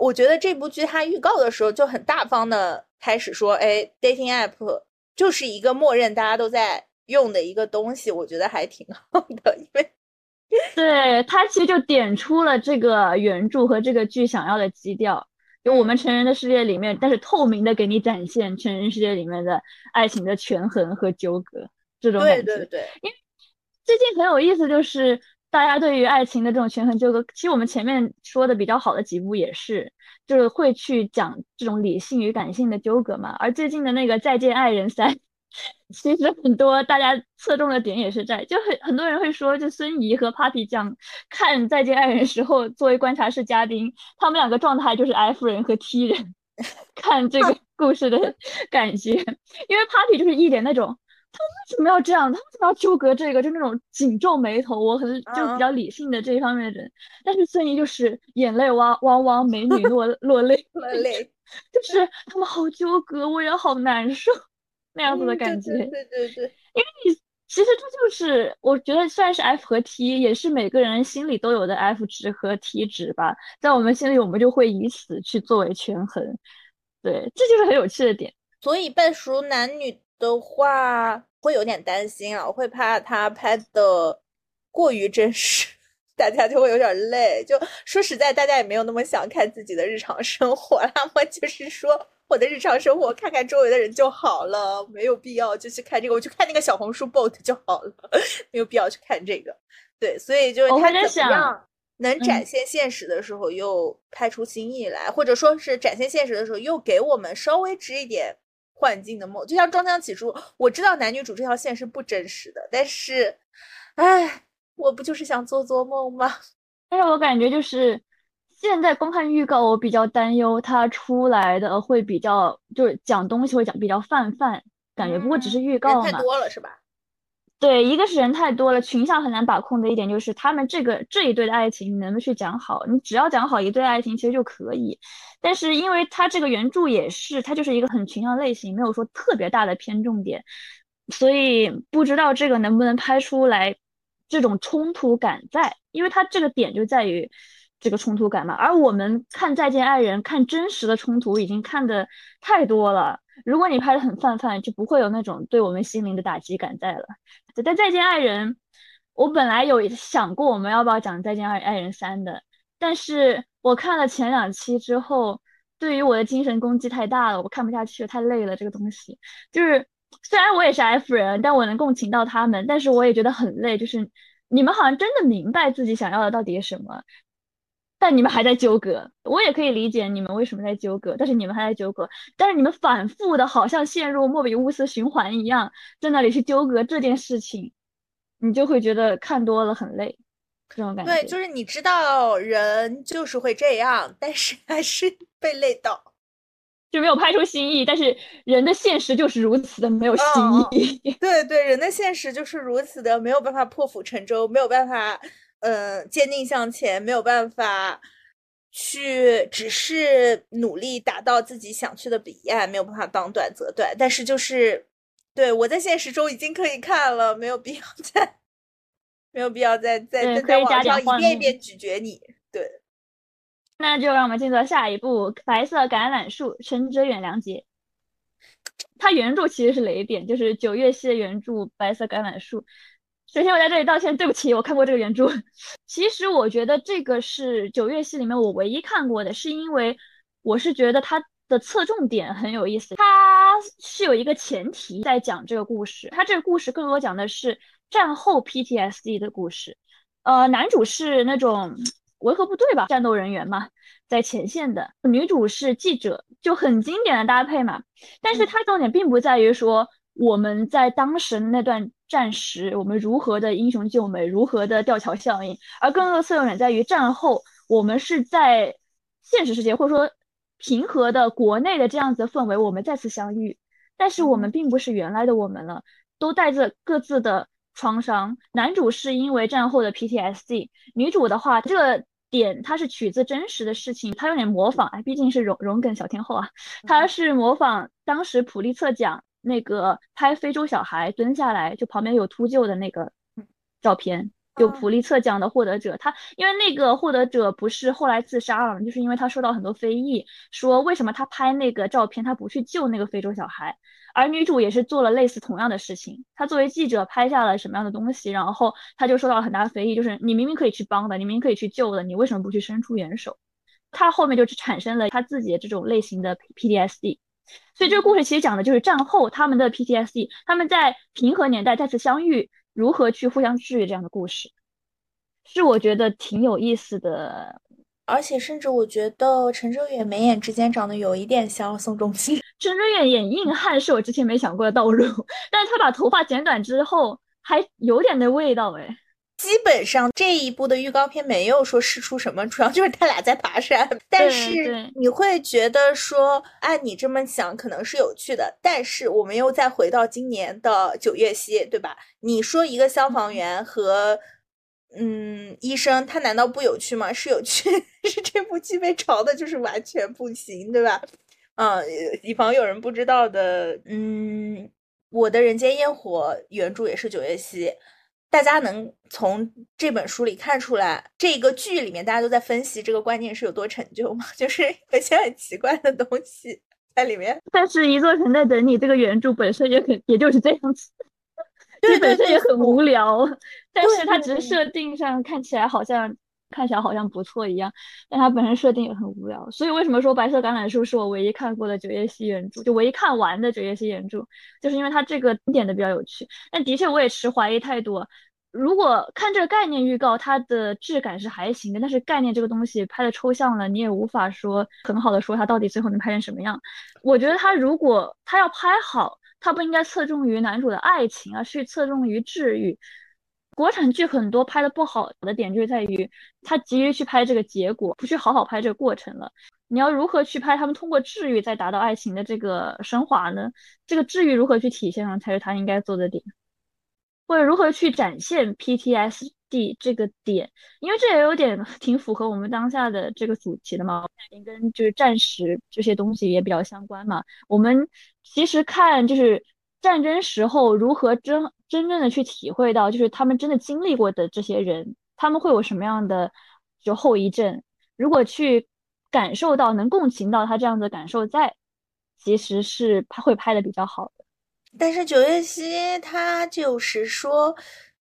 我觉得这部剧它预告的时候就很大方的开始说，哎，dating app 就是一个默认大家都在用的一个东西，我觉得还挺好的，因为对他其实就点出了这个原著和这个剧想要的基调。就我们成人的世界里面，但是透明的给你展现成人世界里面的爱情的权衡和纠葛这种感觉。对对对，因为最近很有意思，就是大家对于爱情的这种权衡纠葛，其实我们前面说的比较好的几部也是，就是会去讲这种理性与感性的纠葛嘛。而最近的那个《再见爱人三》。其实很多大家侧重的点也是在，就很很多人会说，就孙怡和 Papi 讲看《再见爱人》时候，作为观察室嘉宾，他们两个状态就是 F 人和 T 人 看这个故事的感觉，因为 Papi 就是一脸那种，为什么要这样，他为什么要纠葛这个，就那种紧皱眉头，我很就比较理性的这一方面的人，但是孙怡就是眼泪汪汪汪，美女落 落泪落泪，就是他们好纠葛，我也好难受。那样子的感觉，对对对对，因为你其实这就是我觉得虽然是 F 和 T，也是每个人心里都有的 F 值和 T 值吧，在我们心里，我们就会以此去作为权衡，对，这就是很有趣的点。所以半熟男女的话，会有点担心啊，我会怕他拍的过于真实，大家就会有点累。就说实在，大家也没有那么想看自己的日常生活，那么就是说。我的日常生活，看看周围的人就好了，没有必要就去看这个。我去看那个小红书 bot 就好了，没有必要去看这个。对，所以就是他怎么样能展现现实的时候又拍出新意来，或者说是展现现实的时候又给我们稍微织一点幻境的梦。就像装腔起初，我知道男女主这条线是不真实的，但是，哎，我不就是想做做梦吗？但是我感觉就是。现在光看预告，我比较担忧它出来的会比较，就是讲东西会讲比较泛泛感觉。不过只是预告嘛，太多了是吧？对，一个是人太多了，群像很难把控的一点就是他们这个这一对的爱情你能不能去讲好？你只要讲好一对爱情其实就可以。但是因为它这个原著也是，它就是一个很群像类型，没有说特别大的偏重点，所以不知道这个能不能拍出来这种冲突感在，因为它这个点就在于。这个冲突感嘛，而我们看《再见爱人》，看真实的冲突已经看的太多了。如果你拍的很泛泛，就不会有那种对我们心灵的打击感在了。对但《再见爱人》，我本来有想过我们要不要讲《再见爱爱人三》的，但是我看了前两期之后，对于我的精神攻击太大了，我看不下去，太累了。这个东西就是虽然我也是 F 人，但我能共情到他们，但是我也觉得很累。就是你们好像真的明白自己想要的到底是什么。但你们还在纠葛，我也可以理解你们为什么在纠葛，但是你们还在纠葛，但是你们反复的，好像陷入莫比乌斯循环一样，在那里去纠葛这件事情，你就会觉得看多了很累，这种感觉。对，就是你知道人就是会这样，但是还是 被累到，就没有拍出新意。但是人的现实就是如此的没有新意。对对，人的现实就是如此的没有办法破釜沉舟，没有办法。嗯，坚定向前，没有办法去，只是努力达到自己想去的彼岸，没有办法当断则断。但是就是，对我在现实中已经可以看了，没有必要再，没有必要再再在网上一遍一遍咀嚼你。对，那就让我们进入下一步，《白色橄榄树》陈哲远、梁杰。他原著其实是雷点，就是九月系的原著《白色橄榄树》。首先，我在这里道歉，对不起，我看过这个原著。其实我觉得这个是九月系里面我唯一看过的，是因为我是觉得它的侧重点很有意思。它是有一个前提在讲这个故事，它这个故事更多讲的是战后 PTSD 的故事。呃，男主是那种维和部队吧，战斗人员嘛，在前线的；女主是记者，就很经典的搭配嘛。但是它重点并不在于说我们在当时那段。战时我们如何的英雄救美，如何的吊桥效应，而更多的侧重点在于战后我们是在现实世界或者说平和的国内的这样子的氛围，我们再次相遇，但是我们并不是原来的我们了，都带着各自的创伤。男主是因为战后的 PTSD，女主的话，这个点它是取自真实的事情，它有点模仿，哎，毕竟是荣荣梗小天后啊，它是模仿当时普利策奖那个拍非洲小孩蹲下来，就旁边有秃鹫的那个照片。就普利策奖的获得者，他因为那个获得者不是后来自杀了，就是因为他受到很多非议，说为什么他拍那个照片，他不去救那个非洲小孩。而女主也是做了类似同样的事情，她作为记者拍下了什么样的东西，然后她就受到了很大的非议，就是你明明可以去帮的，你明明可以去救的，你为什么不去伸出援手？她后面就是产生了她自己的这种类型的 PTSD。所以这个故事其实讲的就是战后他们的 PTSD，他们在平和年代再次相遇。如何去互相治愈这样的故事，是我觉得挺有意思的，而且甚至我觉得陈哲远眉眼之间长得有一点像宋仲基。陈哲远演硬汉是我之前没想过的道路，但是他把头发剪短之后还有点那味道哎。基本上这一部的预告片没有说试出什么，主要就是他俩在爬山。但是你会觉得说，按你这么想，可能是有趣的。但是我们又再回到今年的九月夕，对吧？你说一个消防员和嗯医生，他难道不有趣吗？是有趣，是这部剧被嘲的就是完全不行，对吧？嗯，以防有人不知道的，嗯，我的人间烟火原著也是九月夕。大家能从这本书里看出来，这个剧里面大家都在分析这个观念是有多陈旧吗？就是有些很奇怪的东西在里面。但是一座城在等你这个原著本身也很，也就是这样子，对本身也很无聊。但是它只是设定上看起来好像。看起来好像不错一样，但它本身设定也很无聊，所以为什么说《白色橄榄树》是我唯一看过的九叶系原著，就唯一看完的九叶系原著，就是因为它这个点的比较有趣。但的确我也持怀疑态度，如果看这个概念预告，它的质感是还行的，但是概念这个东西拍的抽象了，你也无法说很好的说它到底最后能拍成什么样。我觉得它如果它要拍好，它不应该侧重于男主的爱情，而是侧重于治愈。国产剧很多拍的不好的点就是在于，他急于去拍这个结果，不去好好拍这个过程了。你要如何去拍他们通过治愈再达到爱情的这个升华呢？这个治愈如何去体现上才是他应该做的点，或者如何去展现 PTSD 这个点？因为这也有点 挺符合我们当下的这个主题的嘛，跟就是战时这些东西也比较相关嘛。我们其实看就是战争时候如何真。真正的去体会到，就是他们真的经历过的这些人，他们会有什么样的就后遗症？如果去感受到，能共情到他这样的感受，在其实是拍会拍的比较好的。但是九月溪他就是说，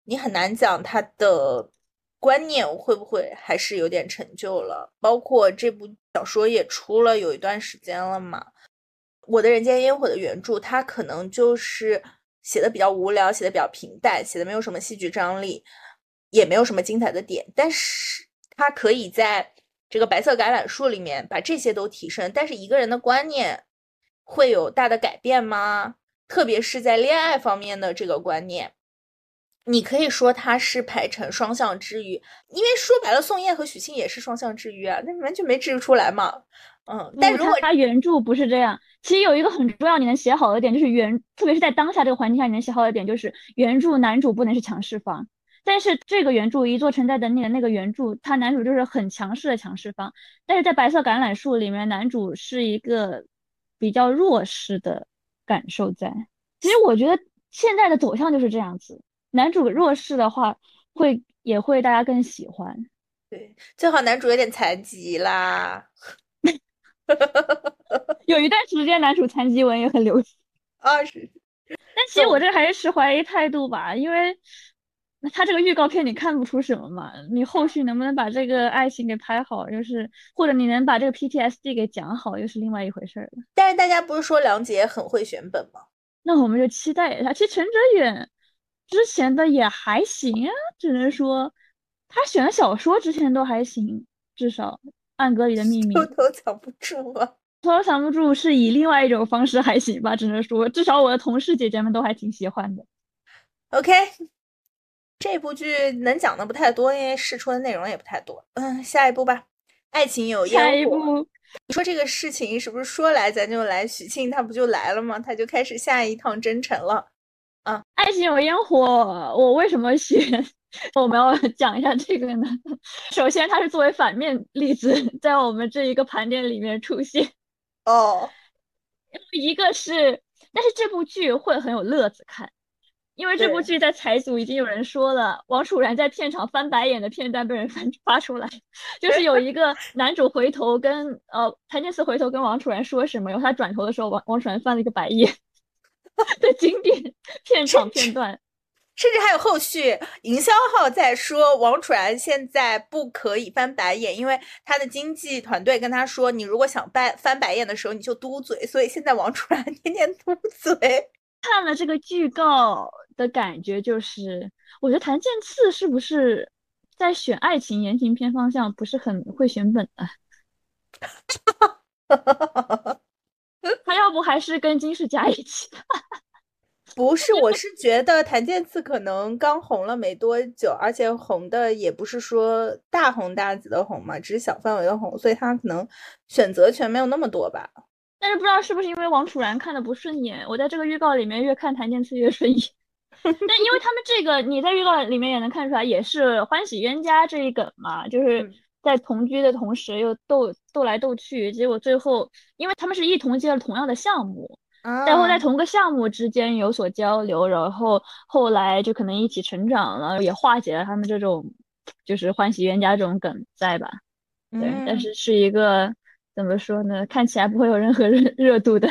你很难讲他的观念会不会还是有点陈旧了。包括这部小说也出了有一段时间了嘛，《我的人间烟火》的原著，它可能就是。写的比较无聊，写的比较平淡，写的没有什么戏剧张力，也没有什么精彩的点。但是他可以在这个白色橄榄树里面把这些都提升。但是一个人的观念会有大的改变吗？特别是在恋爱方面的这个观念，你可以说它是排成双向治愈，因为说白了，宋焰和许沁也是双向治愈啊，那完全没治愈出来嘛。嗯，但如果他原著不是这样，其实有一个很重要你能写好的点，就是原，特别是在当下这个环境下你能写好的点，就是原著男主不能是强势方。但是这个原著《一座城在等你》的那个原著，他男主就是很强势的强势方。但是在《白色橄榄树》里面，男主是一个比较弱势的感受在。其实我觉得现在的走向就是这样子，男主弱势的话，会也会大家更喜欢。对，最好男主有点残疾啦。有一段时间，男主残疾文也很流行啊。是，但其实我这还是持怀疑态度吧，因为他这个预告片你看不出什么嘛。你后续能不能把这个爱情给拍好，又是或者你能把这个 PTSD 给讲好，又是另外一回事了。但是大家不是说梁杰很会选本吗？那我们就期待一下。其实陈哲远之前的也还行啊，只能说他选的小说之前都还行，至少。暗格里的秘密，偷偷藏不住啊！偷偷藏不住是以另外一种方式还行吧，只能说至少我的同事姐姐们都还挺喜欢的。OK，这部剧能讲的不太多，因为试出的内容也不太多。嗯，下一部吧，爱情有烟火。下一部，你说这个事情是不是说来咱就来？许沁他不就来了吗？他就开始下一趟征程了。啊，爱情有烟火，我为什么选？我们要 讲一下这个呢。首先，它是作为反面例子，在我们这一个盘点里面出现。哦，一个是，但是这部剧会很有乐子看，因为这部剧在财组已经有人说了，王楚然在片场翻白眼的片段被人翻 发出来，就是有一个男主回头跟呃谭健次回头跟王楚然说什么，然后他转头的时候，王王楚然翻了一个白眼的经典片场片段。甚至还有后续营销号在说王楚然现在不可以翻白眼，因为他的经纪团队跟他说，你如果想翻翻白眼的时候，你就嘟嘴。所以现在王楚然 天天嘟嘴。看了这个剧告的感觉就是，我觉得谭健次是不是在选爱情言情片方向不是很会选本啊？他要不还是跟金世佳一起？不是，我是觉得檀健次可能刚红了没多久，而且红的也不是说大红大紫的红嘛，只是小范围的红，所以他可能选择权没有那么多吧。但是不知道是不是因为王楚然看的不顺眼，我在这个预告里面越看檀健次越顺眼。但因为他们这个你在预告里面也能看出来，也是欢喜冤家这一梗嘛，就是在同居的同时又斗斗来斗去，结果最后因为他们是一同接了同样的项目。然后在同个项目之间有所交流，然后后来就可能一起成长了，也化解了他们这种就是欢喜冤家这种梗在吧？对，但是是一个怎么说呢？看起来不会有任何热 热度的。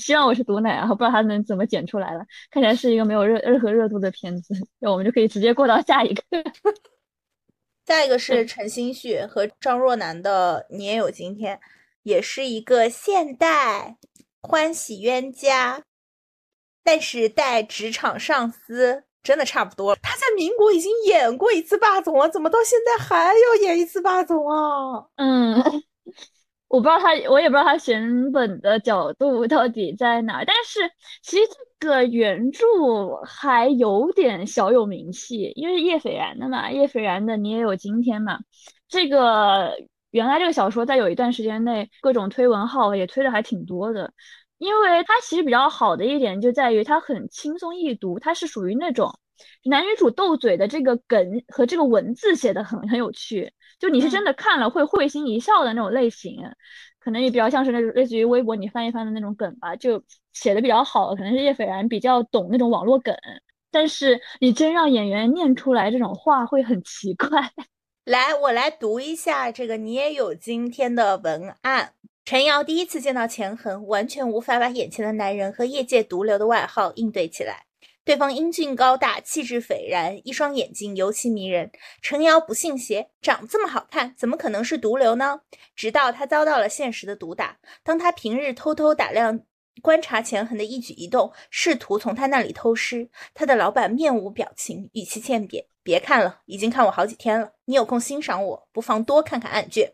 希望我是毒奶啊，不知道他能怎么剪出来了。看起来是一个没有热任何热度的片子，那我们就可以直接过到下一个。下一个是陈星旭和张若楠的《你也有今天》，也是一个现代。欢喜冤家，但是带职场上司真的差不多。他在民国已经演过一次霸总了，怎么到现在还要演一次霸总啊？嗯，我不知道他，我也不知道他选本的角度到底在哪。但是其实这个原著还有点小有名气，因为叶斐然的嘛，叶斐然的你也有今天嘛。这个。原来这个小说在有一段时间内，各种推文号也推的还挺多的，因为它其实比较好的一点就在于它很轻松易读，它是属于那种男女主斗嘴的这个梗和这个文字写的很很有趣，就你是真的看了会会心一笑的那种类型，可能也比较像是那种类似于微博你翻一翻的那种梗吧，就写的比较好，可能是叶斐然比较懂那种网络梗，但是你真让演员念出来这种话会很奇怪。来，我来读一下这个，你也有今天的文案。陈瑶第一次见到钱恒，完全无法把眼前的男人和业界毒瘤的外号应对起来。对方英俊高大，气质斐然，一双眼睛尤其迷人。陈瑶不信邪，长这么好看，怎么可能是毒瘤呢？直到他遭到了现实的毒打。当他平日偷偷打量、观察钱恒的一举一动，试图从他那里偷师，他的老板面无表情，语气欠扁。别看了，已经看我好几天了。你有空欣赏我，不妨多看看案卷。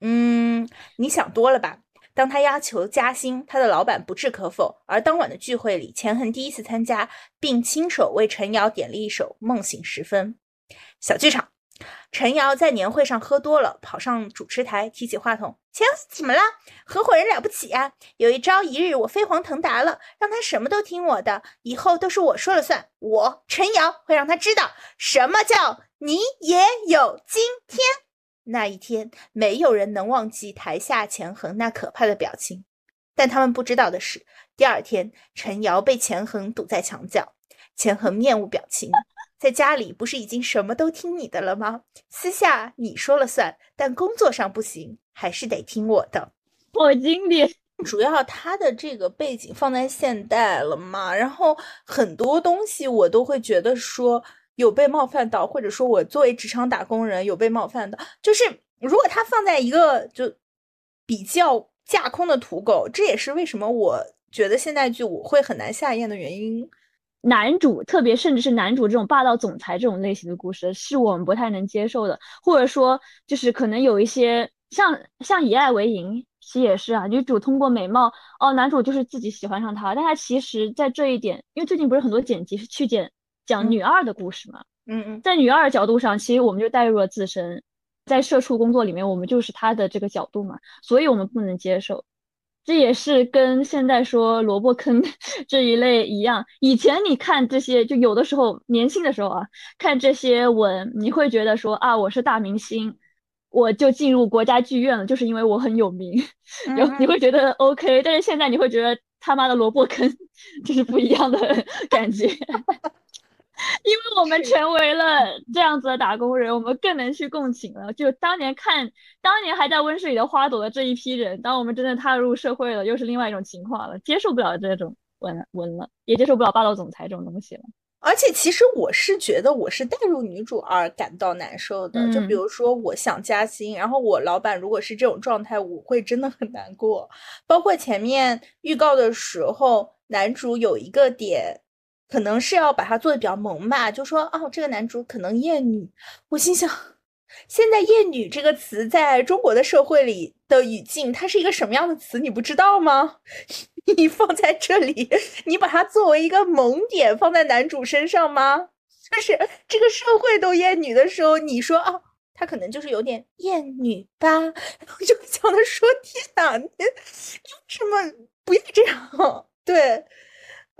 嗯，你想多了吧？当他要求加薪，他的老板不置可否。而当晚的聚会里，钱恒第一次参加，并亲手为陈瑶点了一首《梦醒时分》。小剧场。陈瑶在年会上喝多了，跑上主持台，提起话筒：“钱怎么了？合伙人了不起呀！有一朝一日，我飞黄腾达了，让他什么都听我的，以后都是我说了算。我陈瑶会让他知道什么叫你也有今天。那一天，没有人能忘记台下钱恒那可怕的表情。但他们不知道的是，第二天，陈瑶被钱恒堵在墙角，钱恒面无表情。”在家里不是已经什么都听你的了吗？私下你说了算，但工作上不行，还是得听我的。我经典，主要他的这个背景放在现代了嘛，然后很多东西我都会觉得说有被冒犯到，或者说我作为职场打工人有被冒犯到。就是如果他放在一个就比较架空的土狗，这也是为什么我觉得现代剧我会很难下咽的原因。男主，特别甚至是男主这种霸道总裁这种类型的故事，是我们不太能接受的。或者说，就是可能有一些像像以爱为营，其实也是啊。女主通过美貌，哦，男主就是自己喜欢上她，但她其实在这一点，因为最近不是很多剪辑是去剪讲女二的故事嘛，嗯嗯，在女二角度上，其实我们就带入了自身。在社畜工作里面，我们就是她的这个角度嘛，所以我们不能接受。这也是跟现在说萝卜坑 这一类一样。以前你看这些，就有的时候年轻的时候啊，看这些文，你会觉得说啊，我是大明星，我就进入国家剧院了，就是因为我很有名，然后你会觉得 OK。但是现在你会觉得他妈的萝卜坑，就是不一样的感觉。因为我们成为了这样子的打工人，我们更能去共情了。就当年看，当年还在温室里的花朵的这一批人，当我们真的踏入社会了，又是另外一种情况了，接受不了这种文文了，也接受不了霸道总裁这种东西了。而且，其实我是觉得，我是带入女主而感到难受的。就比如说，我想加薪，然后我老板如果是这种状态，我会真的很难过。包括前面预告的时候，男主有一个点。可能是要把它做的比较萌吧，就说哦，这个男主可能厌女。我心想，现在“厌女”这个词在中国的社会里的语境，它是一个什么样的词？你不知道吗？你放在这里，你把它作为一个萌点放在男主身上吗？就是这个社会都厌女的时候，你说啊，他可能就是有点厌女吧？我就想着说，天哪，你为什么不要这样？对。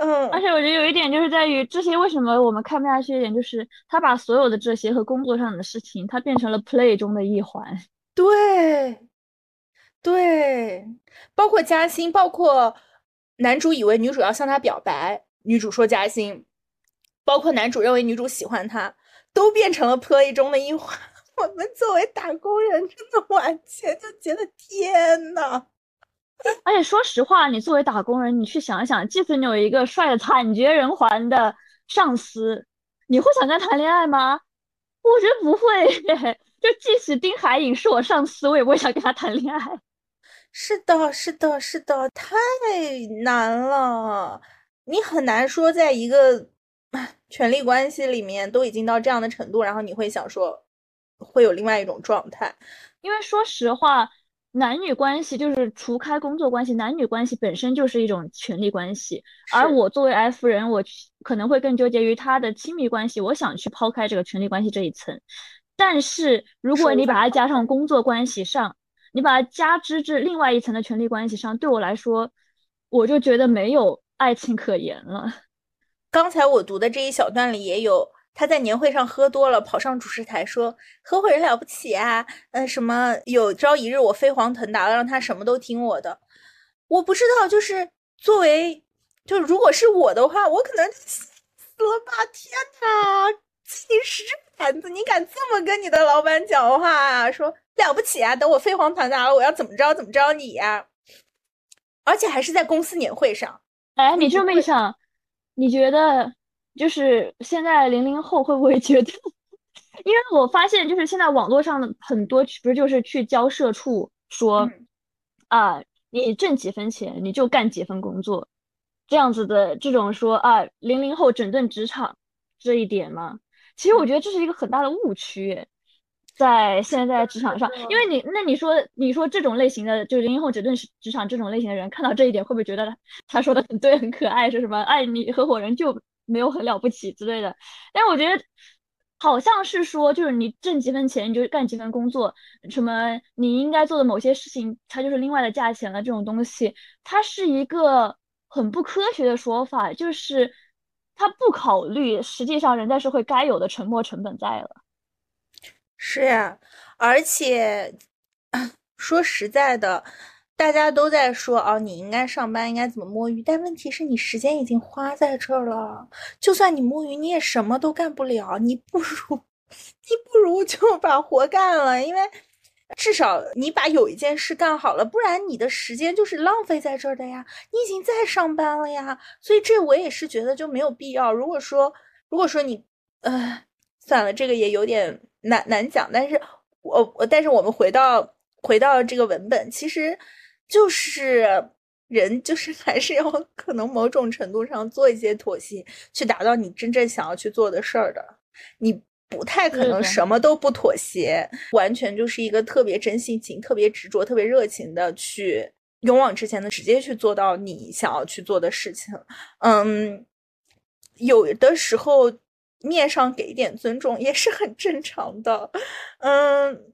嗯，而且我觉得有一点就是在于这些为什么我们看不下去一点，就是他把所有的这些和工作上的事情，他变成了 play 中的一环。对，对，包括嘉欣，包括男主以为女主要向他表白，女主说嘉欣，包括男主认为女主喜欢他，都变成了 play 中的一环。我们作为打工人，真的完全就觉得天呐！而且说实话，你作为打工人，你去想想，即使你有一个帅的惨绝人寰的上司，你会想跟他谈恋爱吗？我觉得不会。就即使丁海寅是我上司，我也不会想跟他谈恋爱。是的，是的，是的，太难了。你很难说，在一个权力关系里面都已经到这样的程度，然后你会想说会有另外一种状态。因为说实话。男女关系就是除开工作关系，男女关系本身就是一种权利关系。而我作为 F 人，我可能会更纠结于他的亲密关系。我想去抛开这个权利关系这一层。但是如果你把它加上工作关系上，你把它加之至另外一层的权利关系上，对我来说，我就觉得没有爱情可言了。刚才我读的这一小段里也有。他在年会上喝多了，跑上主持台说：“合伙人了不起啊，嗯，什么有朝一日我飞黄腾达了，让他什么都听我的。”我不知道，就是作为，就如果是我的话，我可能死了吧！天哪，你是盘子，你敢这么跟你的老板讲话啊？说了不起啊，等我飞黄腾达了，我要怎么着怎么着你呀？而且还是在公司年会上。哎，你这么一想，你觉得？就是现在零零后会不会觉得？因为我发现，就是现在网络上的很多不是就是去交社畜说，啊，你挣几分钱你就干几份工作，这样子的这种说啊，零零后整顿职场这一点嘛，其实我觉得这是一个很大的误区，在现在职场上，因为你那你说你说这种类型的，就是零零后整顿职场这种类型的人，看到这一点会不会觉得他说的很对很可爱，说什么哎你合伙人就。没有很了不起之类的，但我觉得好像是说，就是你挣几分钱你就干几份工作，什么你应该做的某些事情，它就是另外的价钱了。这种东西，它是一个很不科学的说法，就是它不考虑实际上人在社会该有的沉没成本在了。是呀，而且 说实在的。大家都在说哦，你应该上班，应该怎么摸鱼？但问题是你时间已经花在这儿了，就算你摸鱼，你也什么都干不了。你不如，你不如就把活干了，因为至少你把有一件事干好了，不然你的时间就是浪费在这儿的呀。你已经在上班了呀，所以这我也是觉得就没有必要。如果说，如果说你，呃，算了，这个也有点难难讲。但是我我，但是我们回到回到这个文本，其实。就是人，就是 还是要可能某种程度上做一些妥协，去达到你真正想要去做的事儿的。你不太可能什么都不妥协，完全就是一个特别真性情、特别执着、特别热情的去勇往直前的，直接去做到你想要去做的事情。嗯，有的时候面上给一点尊重也是很正常的。嗯。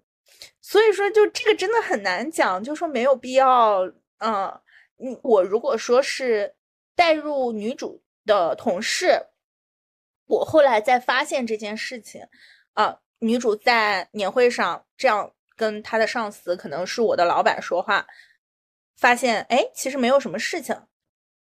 所以说，就这个真的很难讲，就说没有必要。嗯，我如果说是带入女主的同事，我后来再发现这件事情，啊，女主在年会上这样跟她的上司，可能是我的老板说话，发现哎，其实没有什么事情。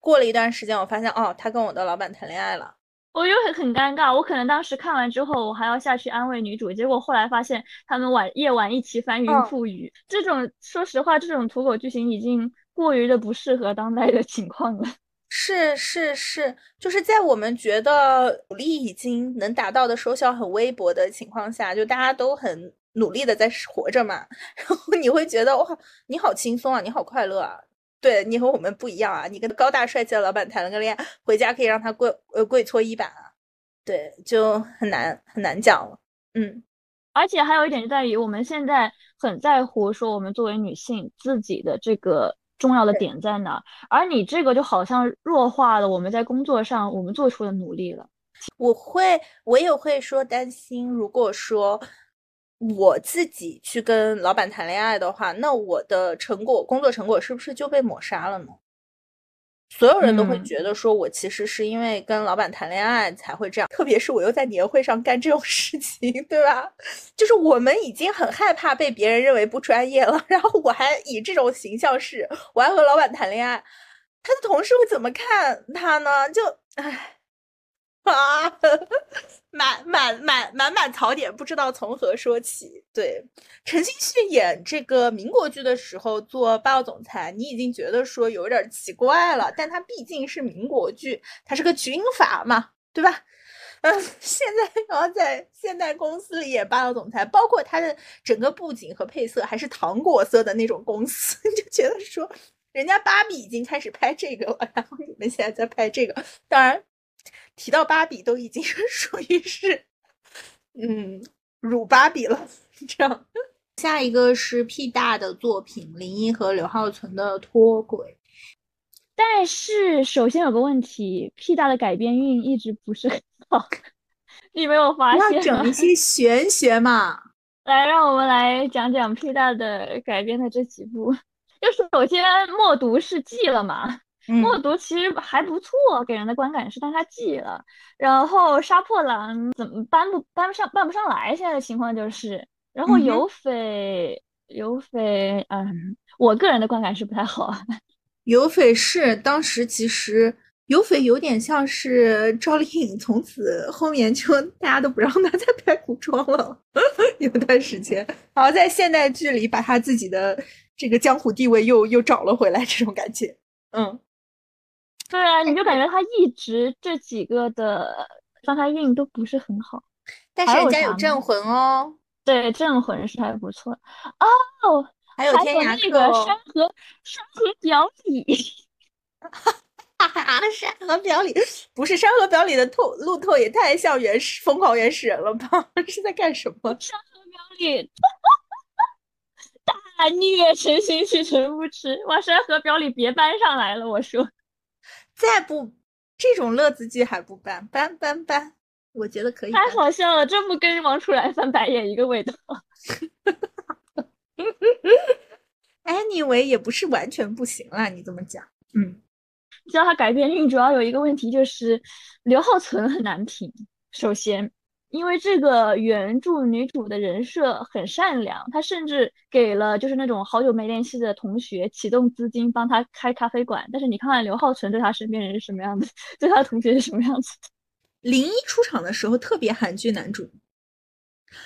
过了一段时间，我发现哦，她跟我的老板谈恋爱了。我就很很尴尬，我可能当时看完之后，我还要下去安慰女主，结果后来发现他们晚夜晚一起翻云覆雨，这种说实话，这种土狗剧情已经过于的不适合当代的情况了。是是是，就是在我们觉得努力已经能达到的收效很微薄的情况下，就大家都很努力的在活着嘛，然后你会觉得哇，你好轻松啊，你好快乐啊。对你和我们不一样啊！你跟高大帅气的老板谈了个恋爱，回家可以让他跪呃跪搓衣板啊，对，就很难很难讲了。嗯，而且还有一点就在于，我们现在很在乎说我们作为女性自己的这个重要的点在哪，而你这个就好像弱化了我们在工作上我们做出的努力了。我会，我也会说担心，如果说。我自己去跟老板谈恋爱的话，那我的成果、工作成果是不是就被抹杀了呢？所有人都会觉得说我其实是因为跟老板谈恋爱才会这样，特别是我又在年会上干这种事情，对吧？就是我们已经很害怕被别人认为不专业了，然后我还以这种形象式，我还和老板谈恋爱，他的同事会怎么看他呢？就唉，啊。满满满满满槽点，不知道从何说起。对，陈星旭演这个民国剧的时候做霸道总裁，你已经觉得说有点奇怪了，但他毕竟是民国剧，他是个军阀嘛，对吧？嗯，现在然后在现代公司里演霸道总裁，包括他的整个布景和配色还是糖果色的那种公司，就觉得说人家芭比已经开始拍这个了，然后你们现在在拍这个，当然。提到芭比都已经 属于是，嗯，乳芭比了。这样，下一个是 P 大的作品，林一和刘浩存的脱轨。但是首先有个问题，P 大的改编运一直不是很好，你没有发现？要整一些玄学嘛。来，让我们来讲讲 P 大的改编的这几部。就首先，默读是记了嘛？默读其实还不错，给人的观感是，但他记了。然后杀破狼怎么搬不搬不上，搬不上来。现在的情况就是，然后有匪有匪，嗯，我个人的观感是不太好。有匪是当时其实有匪有点像是赵丽颖，从此后面就大家都不让她再拍古装了，有段时间，然后在现代剧里把她自己的这个江湖地位又又找了回来，这种感觉，嗯。对啊，你就感觉他一直这几个的翻拍运都不是很好，但是人家有镇魂哦。对，镇魂是还不错哦。还有天涯那个山河 山河表里，哈哈，山河表里不是山河表里的透路透也太像原始疯狂原始人了吧？是在干什么？山河表里大虐陈星去陈不吃，哇！山河表里别搬上来了，我说。再不这种乐子剧还不搬搬搬搬，我觉得可以。太好笑了，这不跟王楚然翻白眼一个味道。Anyway，也不是完全不行啦，你这么讲，嗯。知道他改编运主要有一个问题，就是刘浩存很难评。首先。因为这个原著女主的人设很善良，她甚至给了就是那种好久没联系的同学启动资金帮她开咖啡馆。但是你看看刘浩存对她身边人是什么样子，对她同学是什么样子？林一出场的时候特别韩剧男主，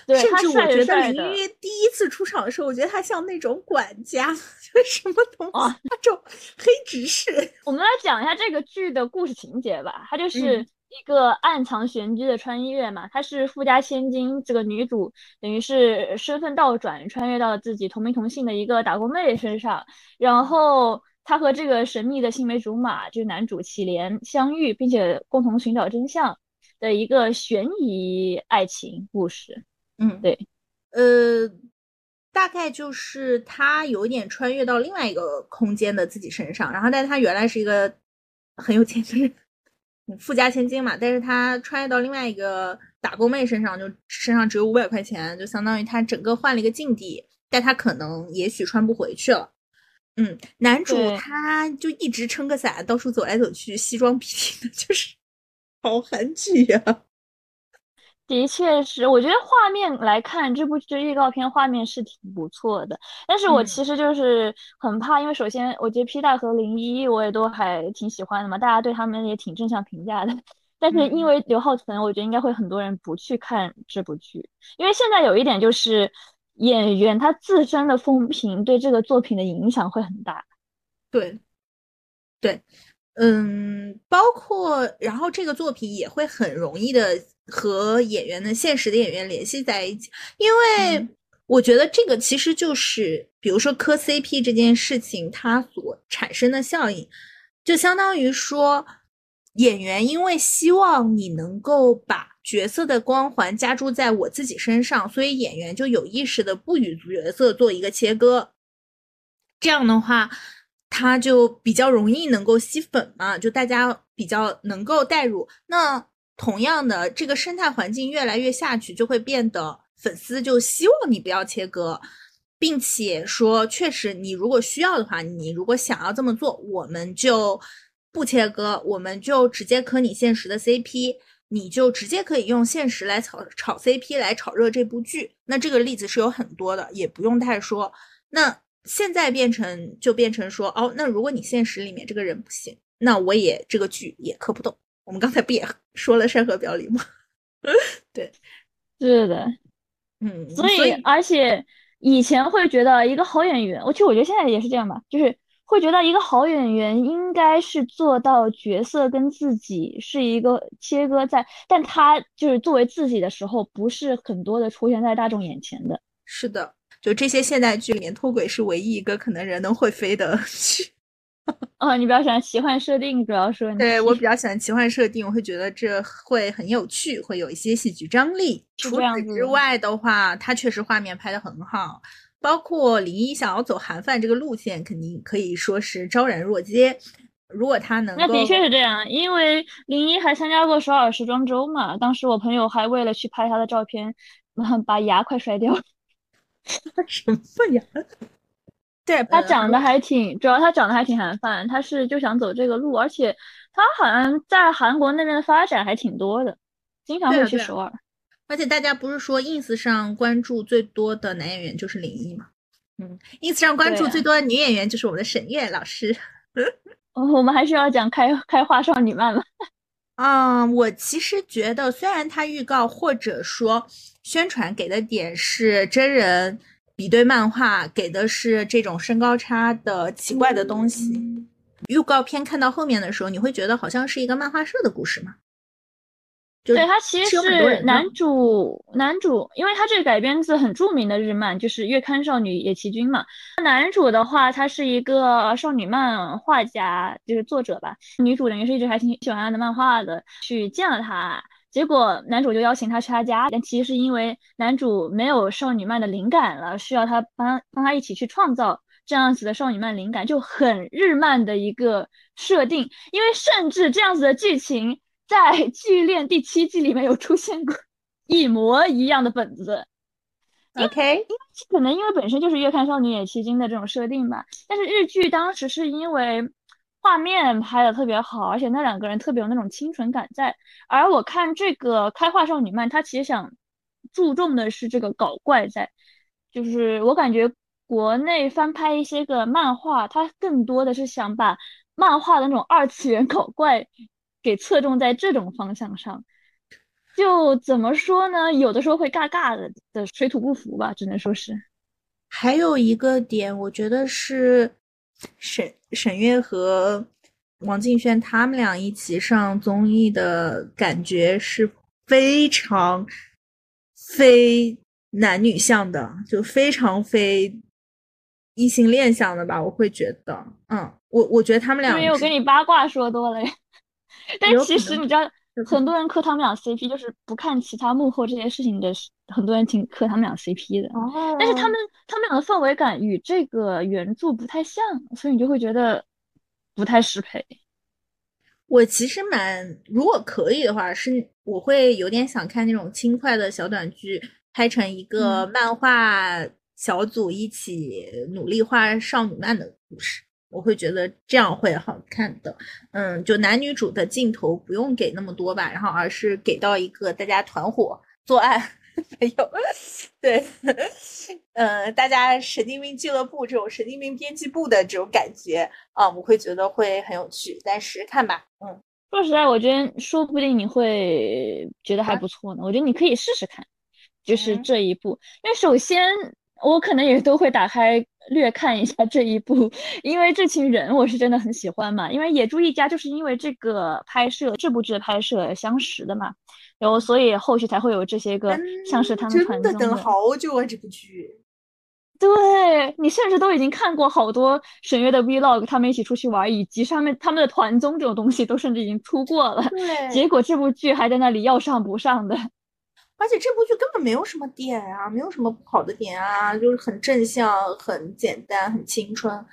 对甚至我觉得林一第一次出场的时候，我觉得他像那种管家，就什么东西，那种黑执事。我们来讲一下这个剧的故事情节吧，它就是。一个暗藏玄机的穿越嘛，她是富家千金，这个女主等于是身份倒转，穿越到了自己同名同姓的一个打工妹身上，然后她和这个神秘的青梅竹马，就是男主祁连相遇，并且共同寻找真相的一个悬疑爱情故事。嗯，对，呃，大概就是她有点穿越到另外一个空间的自己身上，然后但她原来是一个很有钱的人。富家千金嘛，但是他穿越到另外一个打工妹身上，就身上只有五百块钱，就相当于他整个换了一个境地。但他可能也许穿不回去了。嗯，男主他就一直撑个伞，到处走来走去，西装笔挺的，就是好韩剧呀。的确是，我觉得画面来看，这部剧预告片画面是挺不错的。但是我其实就是很怕，因为首先我觉得 P 大和零一我也都还挺喜欢的嘛，大家对他们也挺正向评价的。但是因为刘浩存，我觉得应该会很多人不去看这部剧，因为现在有一点就是演员他自身的风评对这个作品的影响会很大。对，对，嗯，包括然后这个作品也会很容易的和演员的现实的演员联系在一起，因为我觉得这个其实就是比如说磕 CP 这件事情它所产生的效应，就相当于说。演员因为希望你能够把角色的光环加注在我自己身上，所以演员就有意识的不与角色做一个切割。这样的话，他就比较容易能够吸粉嘛，就大家比较能够带入。那同样的，这个生态环境越来越下去，就会变得粉丝就希望你不要切割，并且说，确实你如果需要的话，你如果想要这么做，我们就。不切割，我们就直接磕你现实的 CP，你就直接可以用现实来炒炒 CP 来炒热这部剧。那这个例子是有很多的，也不用太说。那现在变成就变成说，哦，那如果你现实里面这个人不行，那我也这个剧也磕不动。我们刚才不也 说了山河表里吗？对，是的，嗯，所以而且以前会觉得一个好演员，我其实我觉得现在也是这样吧，就是。会觉得一个好演员应该是做到角色跟自己是一个切割在，但他就是作为自己的时候，不是很多的出现在大众眼前的。是的，就这些现代剧里面，脱轨是唯一一个可能人能会飞的 剧。哦，你比较喜欢奇幻设定，主要说对我比较喜欢奇幻设定，我会觉得这会很有趣，会有一些戏剧张力。除此之外的话，它确实画面拍的很好。包括林一想要走韩范这个路线，肯定可以说是昭然若揭。如果他能，那的确是这样，因为林一还参加过首尔时装周嘛。当时我朋友还为了去拍他的照片，把牙快摔掉了。什么呀？对他长得还挺，主要他长得还挺韩范，他是就想走这个路，而且他好像在韩国那边的发展还挺多的，经常会去首尔。而且大家不是说 ins 上关注最多的男演员就是林一吗？嗯，ins 上关注最多的女演员就是我们的沈月老师。我们还是要讲开开画少女漫吗？嗯，我其实觉得，虽然他预告或者说宣传给的点是真人比对漫画，给的是这种身高差的奇怪的东西，预告片看到后面的时候，你会觉得好像是一个漫画社的故事吗？对他其实是男主，男主，因为他这个改编自很著名的日漫，就是《月刊少女野崎君》嘛。男主的话，他是一个少女漫画家，就是作者吧。女主等于是一直还挺喜欢他的漫画的，去见了他，结果男主就邀请她去他家，但其实是因为男主没有少女漫的灵感了，需要他帮帮他一起去创造这样子的少女漫灵感，就很日漫的一个设定，因为甚至这样子的剧情。在《剧恋》第七季里面有出现过一模一样的本子，OK，因为可能因为本身就是月刊少女野崎京的这种设定吧，但是日剧当时是因为画面拍的特别好，而且那两个人特别有那种清纯感在，而我看这个开画少女漫，它其实想注重的是这个搞怪在，就是我感觉国内翻拍一些个漫画，它更多的是想把漫画的那种二次元搞怪。给侧重在这种方向上，就怎么说呢？有的时候会尬尬的的水土不服吧，只能说是。还有一个点，我觉得是沈沈月和王敬轩他们俩一起上综艺的感觉是非常非男女向的，就非常非异性恋向的吧？我会觉得，嗯，我我觉得他们俩因为我跟你八卦说多了呀。但其实你知道，很多人磕他们俩 CP，就是不看其他幕后这些事情的，很多人挺磕他们俩 CP 的。哦。但是他们他们俩的氛围感与这个原著不太像，所以你就会觉得不太适配。我其实蛮，如果可以的话，是我会有点想看那种轻快的小短剧，拍成一个漫画小组一起努力画少女漫的故事，我会觉得这样会好看的。嗯，就男女主的镜头不用给那么多吧，然后而是给到一个大家团伙作案，没有，对，呃，大家神经病俱乐部这种神经病编辑部的这种感觉啊，我会觉得会很有趣，但是看吧，嗯，说实在，我觉得说不定你会觉得还不错呢。我觉得你可以试试看，就是这一部，因为首先。我可能也都会打开略看一下这一部，因为这群人我是真的很喜欢嘛。因为野猪一家就是因为这个拍摄这部剧的拍摄相识的嘛，然后所以后续才会有这些个像是他们真的等了好久啊这部剧。对你甚至都已经看过好多沈月的 vlog，他们一起出去玩，以及上面他们的团综这种东西都甚至已经出过了。对，结果这部剧还在那里要上不上的。而且这部剧根本没有什么点啊，没有什么不好的点啊，就是很正向、很简单、很青春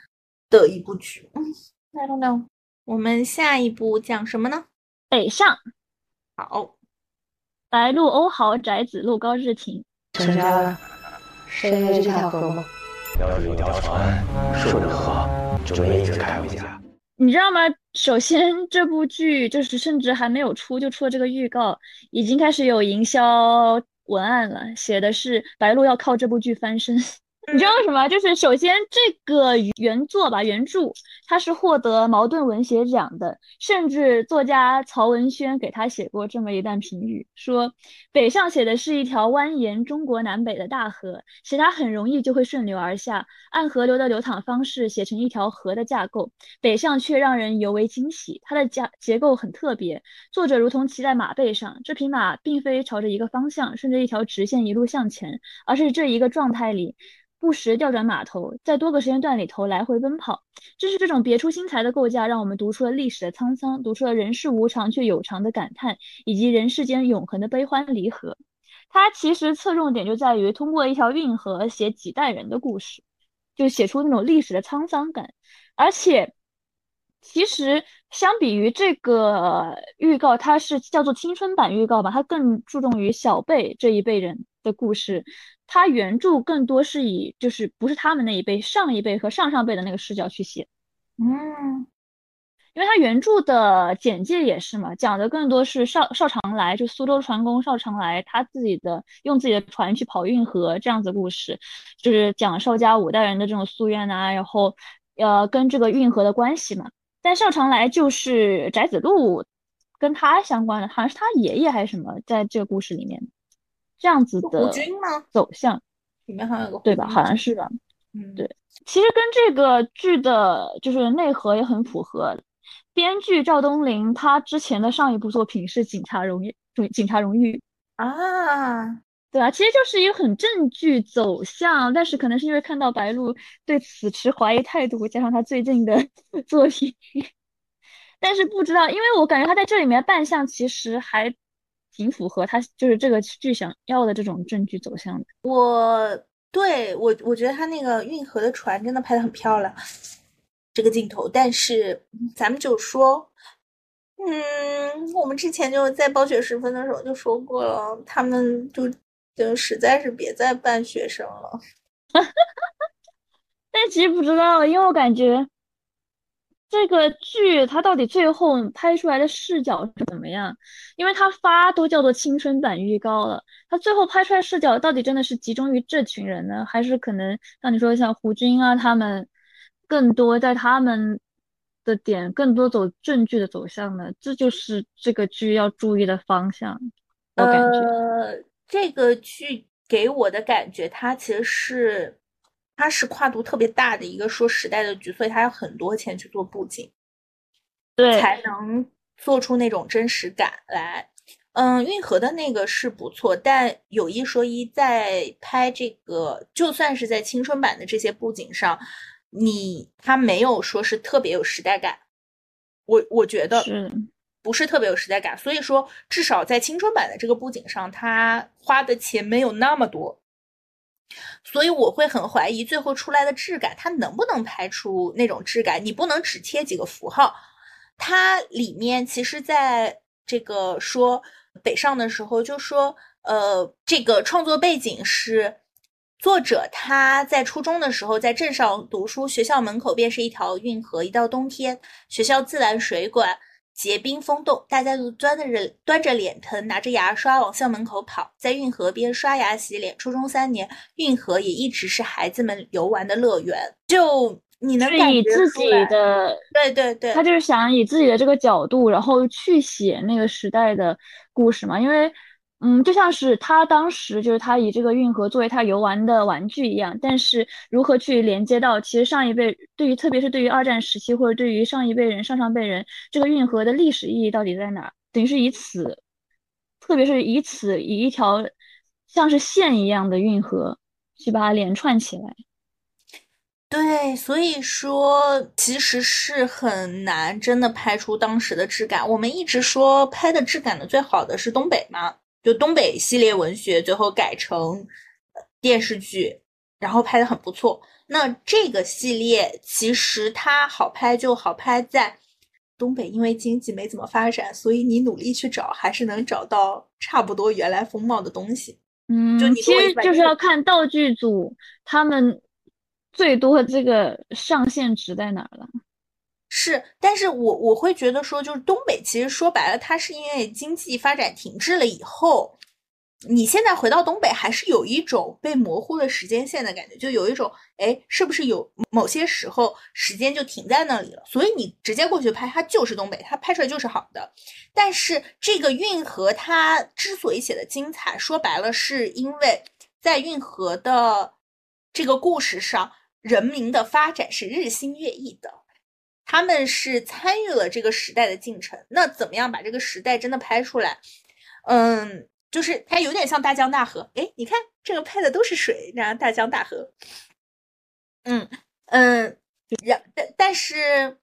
的一部剧。嗯，I don't know。我们下一部讲什么呢？北上。好。白鹿欧豪宅子路高日晴。陈家，是因为这条河吗？要有一条船顺着河，就能一直开回家。你知道吗？首先，这部剧就是甚至还没有出，就出了这个预告，已经开始有营销文案了，写的是白鹿要靠这部剧翻身。你知道为什么？就是首先这个原作吧，原著它是获得茅盾文学奖的，甚至作家曹文轩给他写过这么一段评语，说北上写的是一条蜿蜒中国南北的大河，写它很容易就会顺流而下，按河流的流淌方式写成一条河的架构，北上却让人尤为惊喜，它的架结构很特别，作者如同骑在马背上，这匹马并非朝着一个方向，顺着一条直线一路向前，而是这一个状态里。不时调转马头，在多个时间段里头来回奔跑，正是这种别出心裁的构架，让我们读出了历史的沧桑，读出了人世无常却有常的感叹，以及人世间永恒的悲欢离合。它其实侧重点就在于通过一条运河写几代人的故事，就写出那种历史的沧桑感。而且，其实相比于这个预告，它是叫做青春版预告吧，它更注重于小辈这一辈人的故事。他原著更多是以就是不是他们那一辈上一辈和上上辈的那个视角去写，嗯，因为他原著的简介也是嘛，讲的更多是邵邵长来就苏州船工邵长来他自己的用自己的船去跑运河这样子故事，就是讲邵家五代人的这种夙愿啊，然后呃跟这个运河的关系嘛。但邵长来就是翟子路跟他相关的，好像是他爷爷还是什么，在这个故事里面。这样子的走向，里面好像有个对吧？好像是吧，嗯，对。其实跟这个剧的就是内核也很符合。编剧赵东林，他之前的上一部作品是《警察荣誉》，《警察荣誉》啊，对啊，其实就是一个很正剧走向，但是可能是因为看到白鹿对此持怀疑态度，加上他最近的作品，但是不知道，因为我感觉他在这里面扮相其实还。挺符合他就是这个剧想要的这种证据走向的。我对我我觉得他那个运河的船真的拍的很漂亮，这个镜头。但是咱们就说，嗯，我们之前就在暴雪时分的时候就说过了，他们就就实在是别再扮学生了。但其实不知道，因为我感觉。这个剧它到底最后拍出来的视角是怎么样？因为它发都叫做青春版预告了，它最后拍出来视角到底真的是集中于这群人呢，还是可能像你说像胡军啊他们，更多在他们的点更多走正剧的走向呢？这就是这个剧要注意的方向。我感觉，呃，这个剧给我的感觉，它其实是。它是跨度特别大的一个说时代的剧，所以它有很多钱去做布景，对，才能做出那种真实感来。嗯，运河的那个是不错，但有一说一，在拍这个，就算是在青春版的这些布景上，你它没有说是特别有时代感，我我觉得是不是特别有时代感。所以说，至少在青春版的这个布景上，它花的钱没有那么多。所以我会很怀疑最后出来的质感，它能不能拍出那种质感？你不能只贴几个符号，它里面其实在这个说北上的时候就说，呃，这个创作背景是作者他在初中的时候在镇上读书，学校门口便是一条运河。一到冬天，学校自来水管结冰封冻，大家都端着端着脸盆，拿着牙刷往校门口跑，在运河边刷牙洗脸。初中三年，运河也一直是孩子们游玩的乐园。就你能以自己的对对对，他就是想以自己的这个角度，然后去写那个时代的故事嘛，因为。嗯，就像是他当时就是他以这个运河作为他游玩的玩具一样，但是如何去连接到其实上一辈对于特别是对于二战时期或者对于上一辈人上上辈人，这个运河的历史意义到底在哪儿？等于是以此，特别是以此以一条像是线一样的运河去把它连串起来。对，所以说其实是很难真的拍出当时的质感。我们一直说拍的质感的最好的是东北嘛。就东北系列文学最后改成电视剧，然后拍的很不错。那这个系列其实它好拍就好拍在东北，因为经济没怎么发展，所以你努力去找还是能找到差不多原来风貌的东西。嗯，就你其实就是要看道具组他们最多这个上限值在哪了。是，但是我我会觉得说，就是东北其实说白了，它是因为经济发展停滞了以后，你现在回到东北，还是有一种被模糊的时间线的感觉，就有一种，哎，是不是有某些时候时间就停在那里了？所以你直接过去拍，它就是东北，它拍出来就是好的。但是这个运河它之所以写的精彩，说白了，是因为在运河的这个故事上，人民的发展是日新月异的。他们是参与了这个时代的进程，那怎么样把这个时代真的拍出来？嗯，就是它有点像大江大河。哎，你看这个拍的都是水，然后大江大河。嗯嗯，然但但是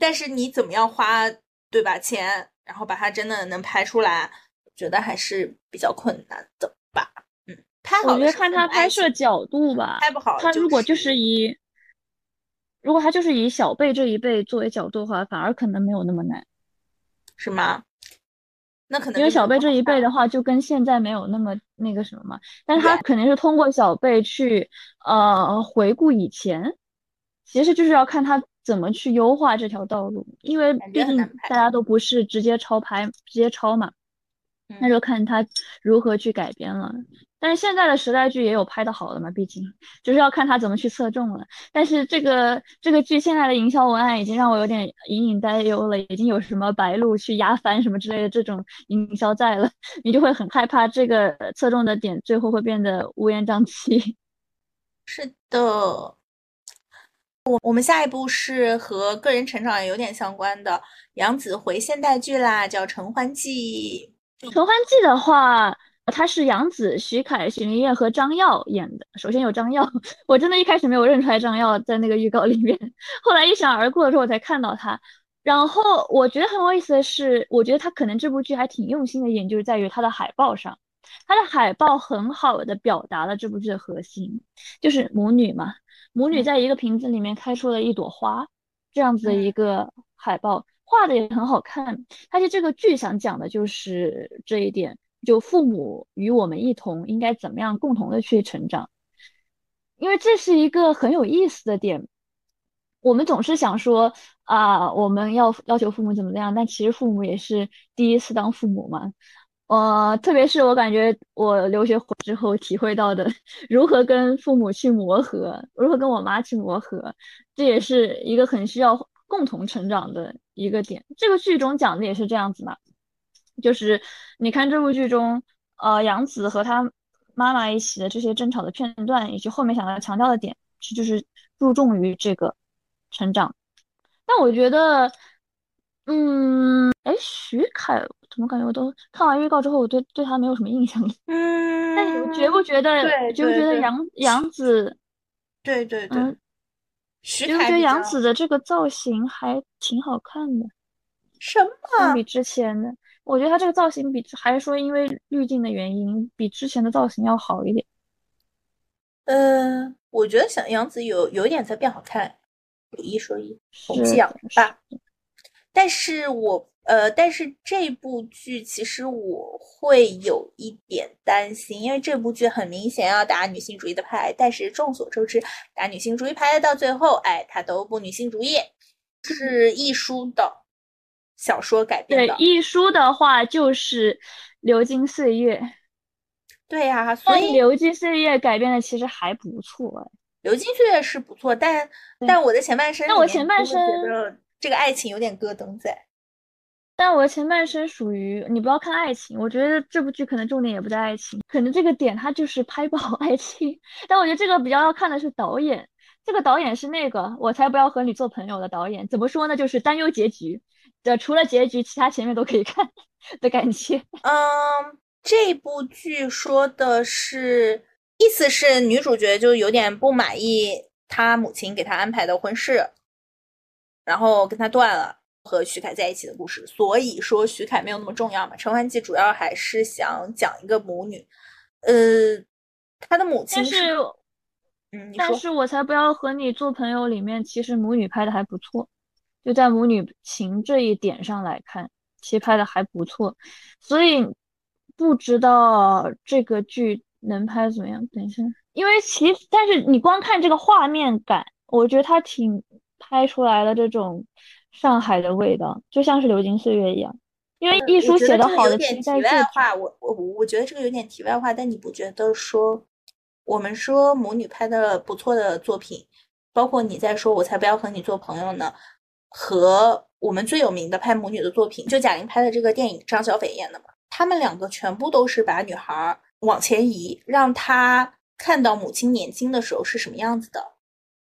但是你怎么样花对吧钱，然后把它真的能拍出来，觉得还是比较困难的吧？嗯，拍好我觉得看他拍摄角度吧，拍不好，他如果就是以。如果他就是以小辈这一辈作为角度的话，反而可能没有那么难，是吗？那可能因为小辈这一辈的话，就跟现在没有那么那个什么嘛。但是他肯定是通过小辈去呃回顾以前，其实就是要看他怎么去优化这条道路，因为毕竟大家都不是直接抄拍、直接抄嘛，那就看他如何去改编了。但是现在的时代剧也有拍的好的嘛，毕竟就是要看他怎么去侧重了。但是这个这个剧现在的营销文案已经让我有点隐隐担忧了，已经有什么白鹿去压翻什么之类的这种营销在了，你就会很害怕这个侧重的点最后会变得乌烟瘴气。是的，我我们下一步是和个人成长有点相关的杨紫回现代剧啦，叫《承欢记》。《承欢记》的话。他是杨紫、徐凯、许林烨和张耀演的。首先有张耀，我真的一开始没有认出来张耀在那个预告里面，后来一闪而过的时候我才看到他。然后我觉得很有意思的是，我觉得他可能这部剧还挺用心的一点，就是在于他的海报上，他的海报很好的表达了这部剧的核心，就是母女嘛，母女在一个瓶子里面开出了一朵花，这样子的一个海报，画的也很好看。而且这个剧想讲的就是这一点。就父母与我们一同应该怎么样共同的去成长，因为这是一个很有意思的点。我们总是想说啊，我们要要求父母怎么怎么样，但其实父母也是第一次当父母嘛。呃，特别是我感觉我留学之后体会到的，如何跟父母去磨合，如何跟我妈去磨合，这也是一个很需要共同成长的一个点。这个剧中讲的也是这样子嘛。就是你看这部剧中，呃，杨紫和她妈妈一起的这些争吵的片段，以及后面想要强调的点，是就是注重于这个成长。但我觉得，嗯，哎，徐凯怎么感觉我都看完预告之后，我对对他没有什么印象了。嗯，但你们觉不觉得？觉不觉得杨杨紫？对对对，徐凯觉得杨紫的这个造型还挺好看的。什么？相比之前的。我觉得他这个造型比还是说因为滤镜的原因，比之前的造型要好一点。嗯，我觉得小杨紫有有一点在变好看，有一说一，红气养吧。但是我呃，但是这部剧其实我会有一点担心，因为这部剧很明显要打女性主义的牌，但是众所周知，打女性主义牌到最后，哎，它都不女性主义，是一书的小说改编的。对，一书的话就是《流金岁月》。对呀，所以《流金岁月》改编的其实还不错，哎，《流金岁月》是不错，但但我的前半生，那我前半生觉得这个爱情有点咯噔在。但我前半生属于你不要看爱情，我觉得这部剧可能重点也不在爱情，可能这个点它就是拍不好爱情。但我觉得这个比较要看的是导演，这个导演是那个我才不要和你做朋友的导演。怎么说呢？就是担忧结局的，除了结局，其他前面都可以看的感觉。嗯，这部剧说的是，意思是女主角就有点不满意她母亲给她安排的婚事，然后跟她断了。和徐凯在一起的故事，所以说徐凯没有那么重要嘛。《陈欢记》主要还是想讲一个母女，呃，他的母亲是，嗯，但是我才不要和你做朋友。里面其实母女拍的还不错，就在母女情这一点上来看，其实拍的还不错。所以不知道这个剧能拍怎么样。等一下，因为其实但是你光看这个画面感，我觉得它挺拍出来的这种。上海的味道就像是流金岁月一样，因为一书写的好的题外话，我我我觉得这个有点题外话，但你不觉得说我们说母女拍的不错的作品，包括你在说我才不要和你做朋友呢，和我们最有名的拍母女的作品，就贾玲拍的这个电影，张小斐演的嘛，他们两个全部都是把女孩往前移，让她看到母亲年轻的时候是什么样子的，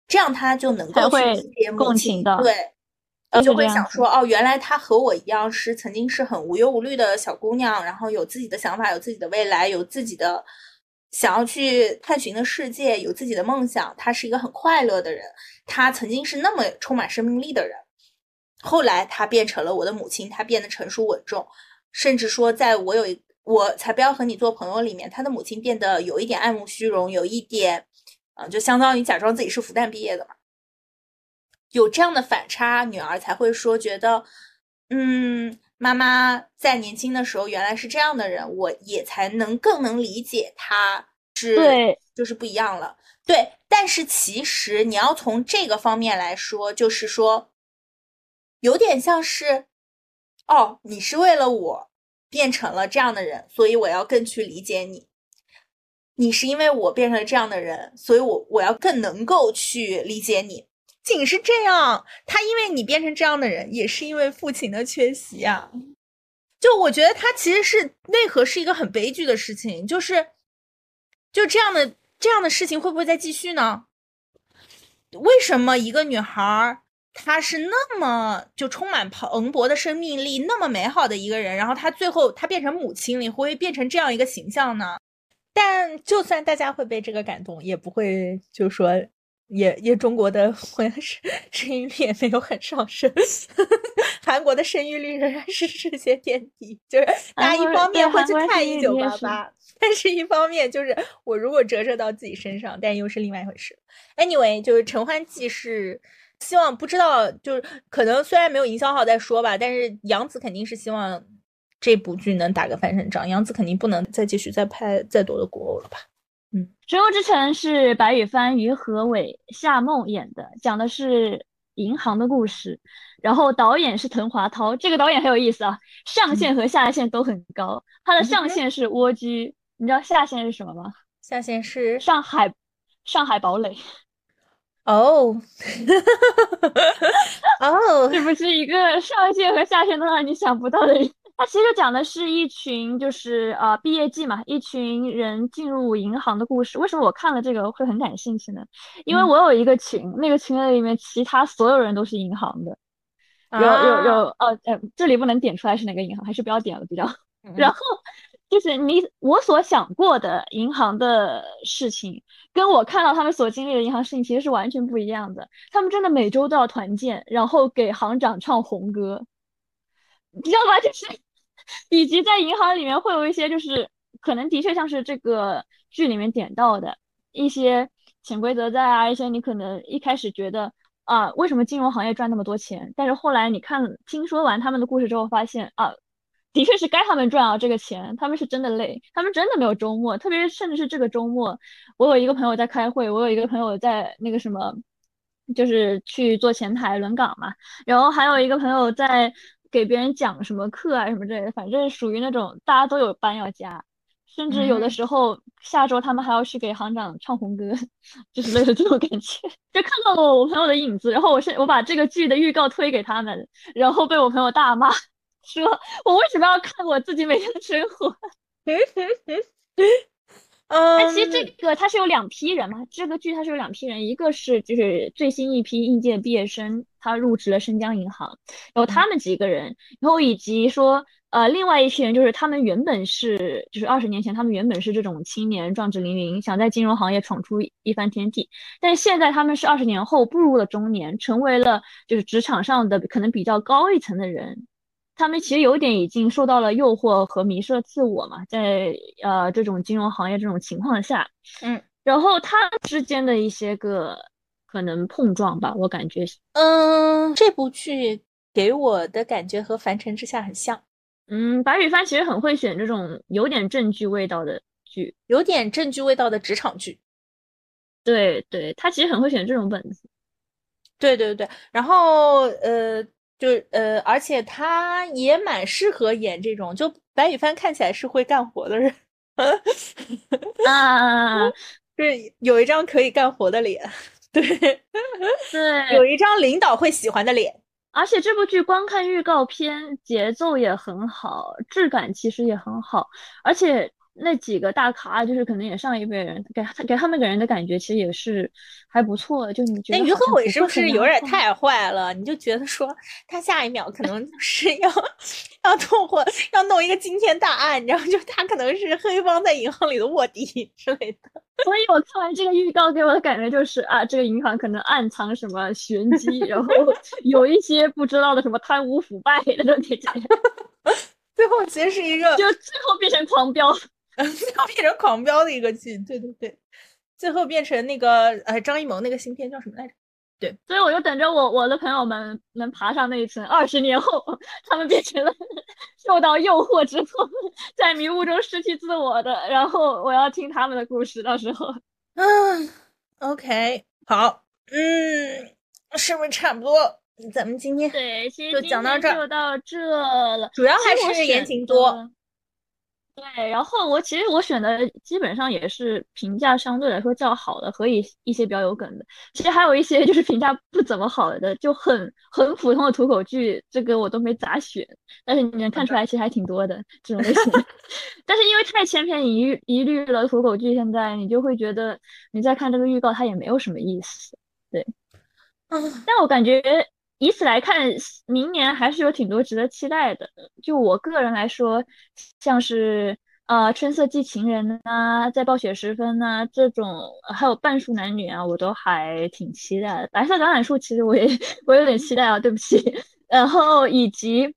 这样她就能够去理解母亲的对。呃，就会想说，哦，原来她和我一样，是曾经是很无忧无虑的小姑娘，然后有自己的想法，有自己的未来，有自己的想要去探寻的世界，有自己的梦想。他是一个很快乐的人，他曾经是那么充满生命力的人。后来他变成了我的母亲，她变得成熟稳重，甚至说，在我有我才不要和你做朋友里面，他的母亲变得有一点爱慕虚荣，有一点，嗯，就相当于假装自己是复旦毕业的嘛。有这样的反差，女儿才会说觉得，嗯，妈妈在年轻的时候原来是这样的人，我也才能更能理解她是，对，就是不一样了。对，但是其实你要从这个方面来说，就是说，有点像是，哦，你是为了我变成了这样的人，所以我要更去理解你。你是因为我变成了这样的人，所以我我要更能够去理解你。仅是这样，他因为你变成这样的人，也是因为父亲的缺席呀。就我觉得他其实是内核是一个很悲剧的事情，就是就这样的这样的事情会不会再继续呢？为什么一个女孩她是那么就充满蓬勃的生命力，那么美好的一个人，然后她最后她变成母亲了，会变成这样一个形象呢？但就算大家会被这个感动，也不会就说。也也，中国的婚生生育率也没有很上升，韩国的生育率仍然是世界垫底。就是大家一方面会去看一九八八，但是一方面就是我如果折射到自己身上，但又是另外一回事。Anyway，就是《陈欢记》是希望不知道，就是可能虽然没有营销号在说吧，但是杨紫肯定是希望这部剧能打个翻身仗。杨紫肯定不能再继续再拍再多的古偶了吧。嗯，《水幽之城》是白羽帆、于和伟、夏梦演的，讲的是银行的故事。然后导演是滕华涛，这个导演很有意思啊，上限和下限都很高。他的上限是蜗居，你知道下限是什么吗？下限是上海，上海堡垒。哦，哦，是不是一个上限和下限都让你想不到的人？它其实讲的是一群，就是呃毕业季嘛，一群人进入银行的故事。为什么我看了这个会很感兴趣呢？因为我有一个群，那个群里面其他所有人都是银行的，有有有，呃呃，这里不能点出来是哪个银行，还是不要点了比较。然后就是你我所想过的银行的事情，跟我看到他们所经历的银行事情其实是完全不一样的。他们真的每周都要团建，然后给行长唱红歌，你知道吗？就是。以及在银行里面会有一些，就是可能的确像是这个剧里面点到的一些潜规则在啊，一些你可能一开始觉得啊，为什么金融行业赚那么多钱？但是后来你看听说完他们的故事之后，发现啊，的确是该他们赚啊这个钱，他们是真的累，他们真的没有周末，特别是甚至是这个周末，我有一个朋友在开会，我有一个朋友在那个什么，就是去做前台轮岗嘛，然后还有一个朋友在给别人讲什么课啊什么之类的，反正属于那种大家都有班要加。甚至有的时候，下周他们还要去给行长唱红歌，就是类似这种感觉。就看到了我朋友的影子，然后我是我把这个剧的预告推给他们，然后被我朋友大骂，说我为什么要看我自己每天的生活？嗯，其实这个它是有两批人嘛，这个剧它是有两批人，一个是就是最新一批应届毕业生，他入职了申江银行，然后他们几个人，然后以及说。呃，另外一批人就是他们原本是，就是二十年前他们原本是这种青年壮志凌云，想在金融行业闯出一番天地，但是现在他们是二十年后步入了中年，成为了就是职场上的可能比较高一层的人，他们其实有点已经受到了诱惑和迷失了自我嘛，在呃这种金融行业这种情况下，嗯，然后他之间的一些个可能碰撞吧，我感觉，嗯，这部剧给我的感觉和《凡尘之下》很像。嗯，白羽帆其实很会选这种有点正剧味道的剧，有点正剧味道的职场剧。对对，他其实很会选这种本子。对对对，然后呃，就呃，而且他也蛮适合演这种，就白羽帆看起来是会干活的人。啊，就是有一张可以干活的脸，对对，有一张领导会喜欢的脸。而且这部剧光看预告片，节奏也很好，质感其实也很好，而且那几个大咖就是可能也上一辈人，给他给他们给人的感觉其实也是还不错。就你觉得？那于和伟是不是有点太坏了？你就觉得说他下一秒可能是要要弄或要弄一个惊天大案，然后就他可能是黑帮在银行里的卧底 之类的。所以我看完这个预告，给我的感觉就是啊，这个银行可能暗藏什么玄机，然后 有一些不知道的什么贪污腐败的那种感觉。最后其实是一个，就最后变成狂飙，最后变成狂飙的一个剧。对对对，最后变成那个呃张艺谋那个新片叫什么来着？对，所以我就等着我我的朋友们能爬上那一层，二十年后他们变成了 受到诱惑之后在迷雾中失去自我的，然后我要听他们的故事。到时候，嗯，OK，好，嗯，是不是差不多？咱们今天对，就讲到这儿，就到这了。主要还是言情多。对，然后我其实我选的基本上也是评价相对来说较好的和一一些比较有梗的，其实还有一些就是评价不怎么好的，就很很普通的土口剧，这个我都没咋选。但是你能看出来，其实还挺多的这种类型。但是因为太千篇一律一律了，土狗剧现在你就会觉得你再看这个预告，它也没有什么意思。对，嗯，但我感觉。以此来看，明年还是有挺多值得期待的。就我个人来说，像是呃《春色寄情人》啊，在暴雪时分啊这种，还有半数男女啊，我都还挺期待。白色橄榄树其实我也 我有点期待啊，对不起。然后以及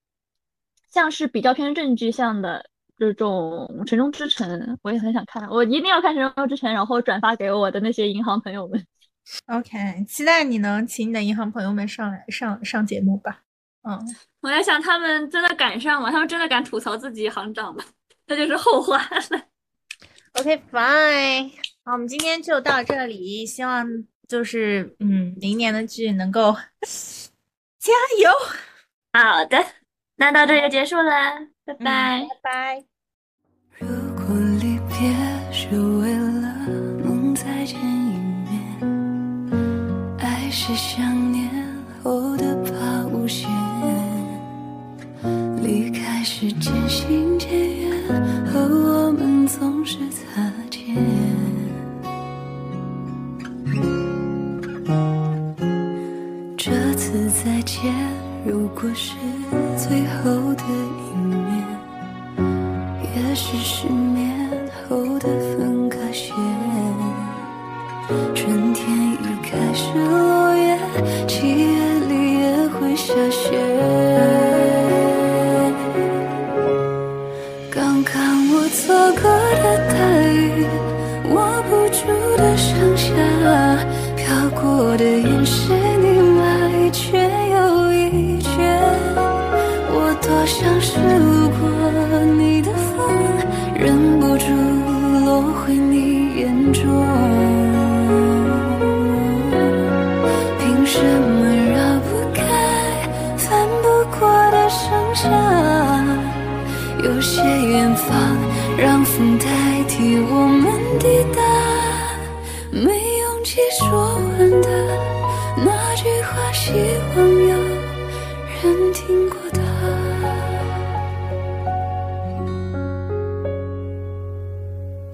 像是比较偏正剧向的这种《城中之城》，我也很想看，我一定要看《城中之城》，然后转发给我的那些银行朋友们。OK，期待你能请你的银行朋友们上来上上节目吧。嗯，我在想他们真的敢上吗？他们真的敢吐槽自己行长吗？那就是后话了。OK，Fine，好，我们今天就到这里。希望就是嗯，明年的剧能够加油。好的，那到这就结束了，拜拜，拜拜。如果是想念后的怕无限，离开是渐行渐远，和我们总是擦肩。这次再见，如果是替我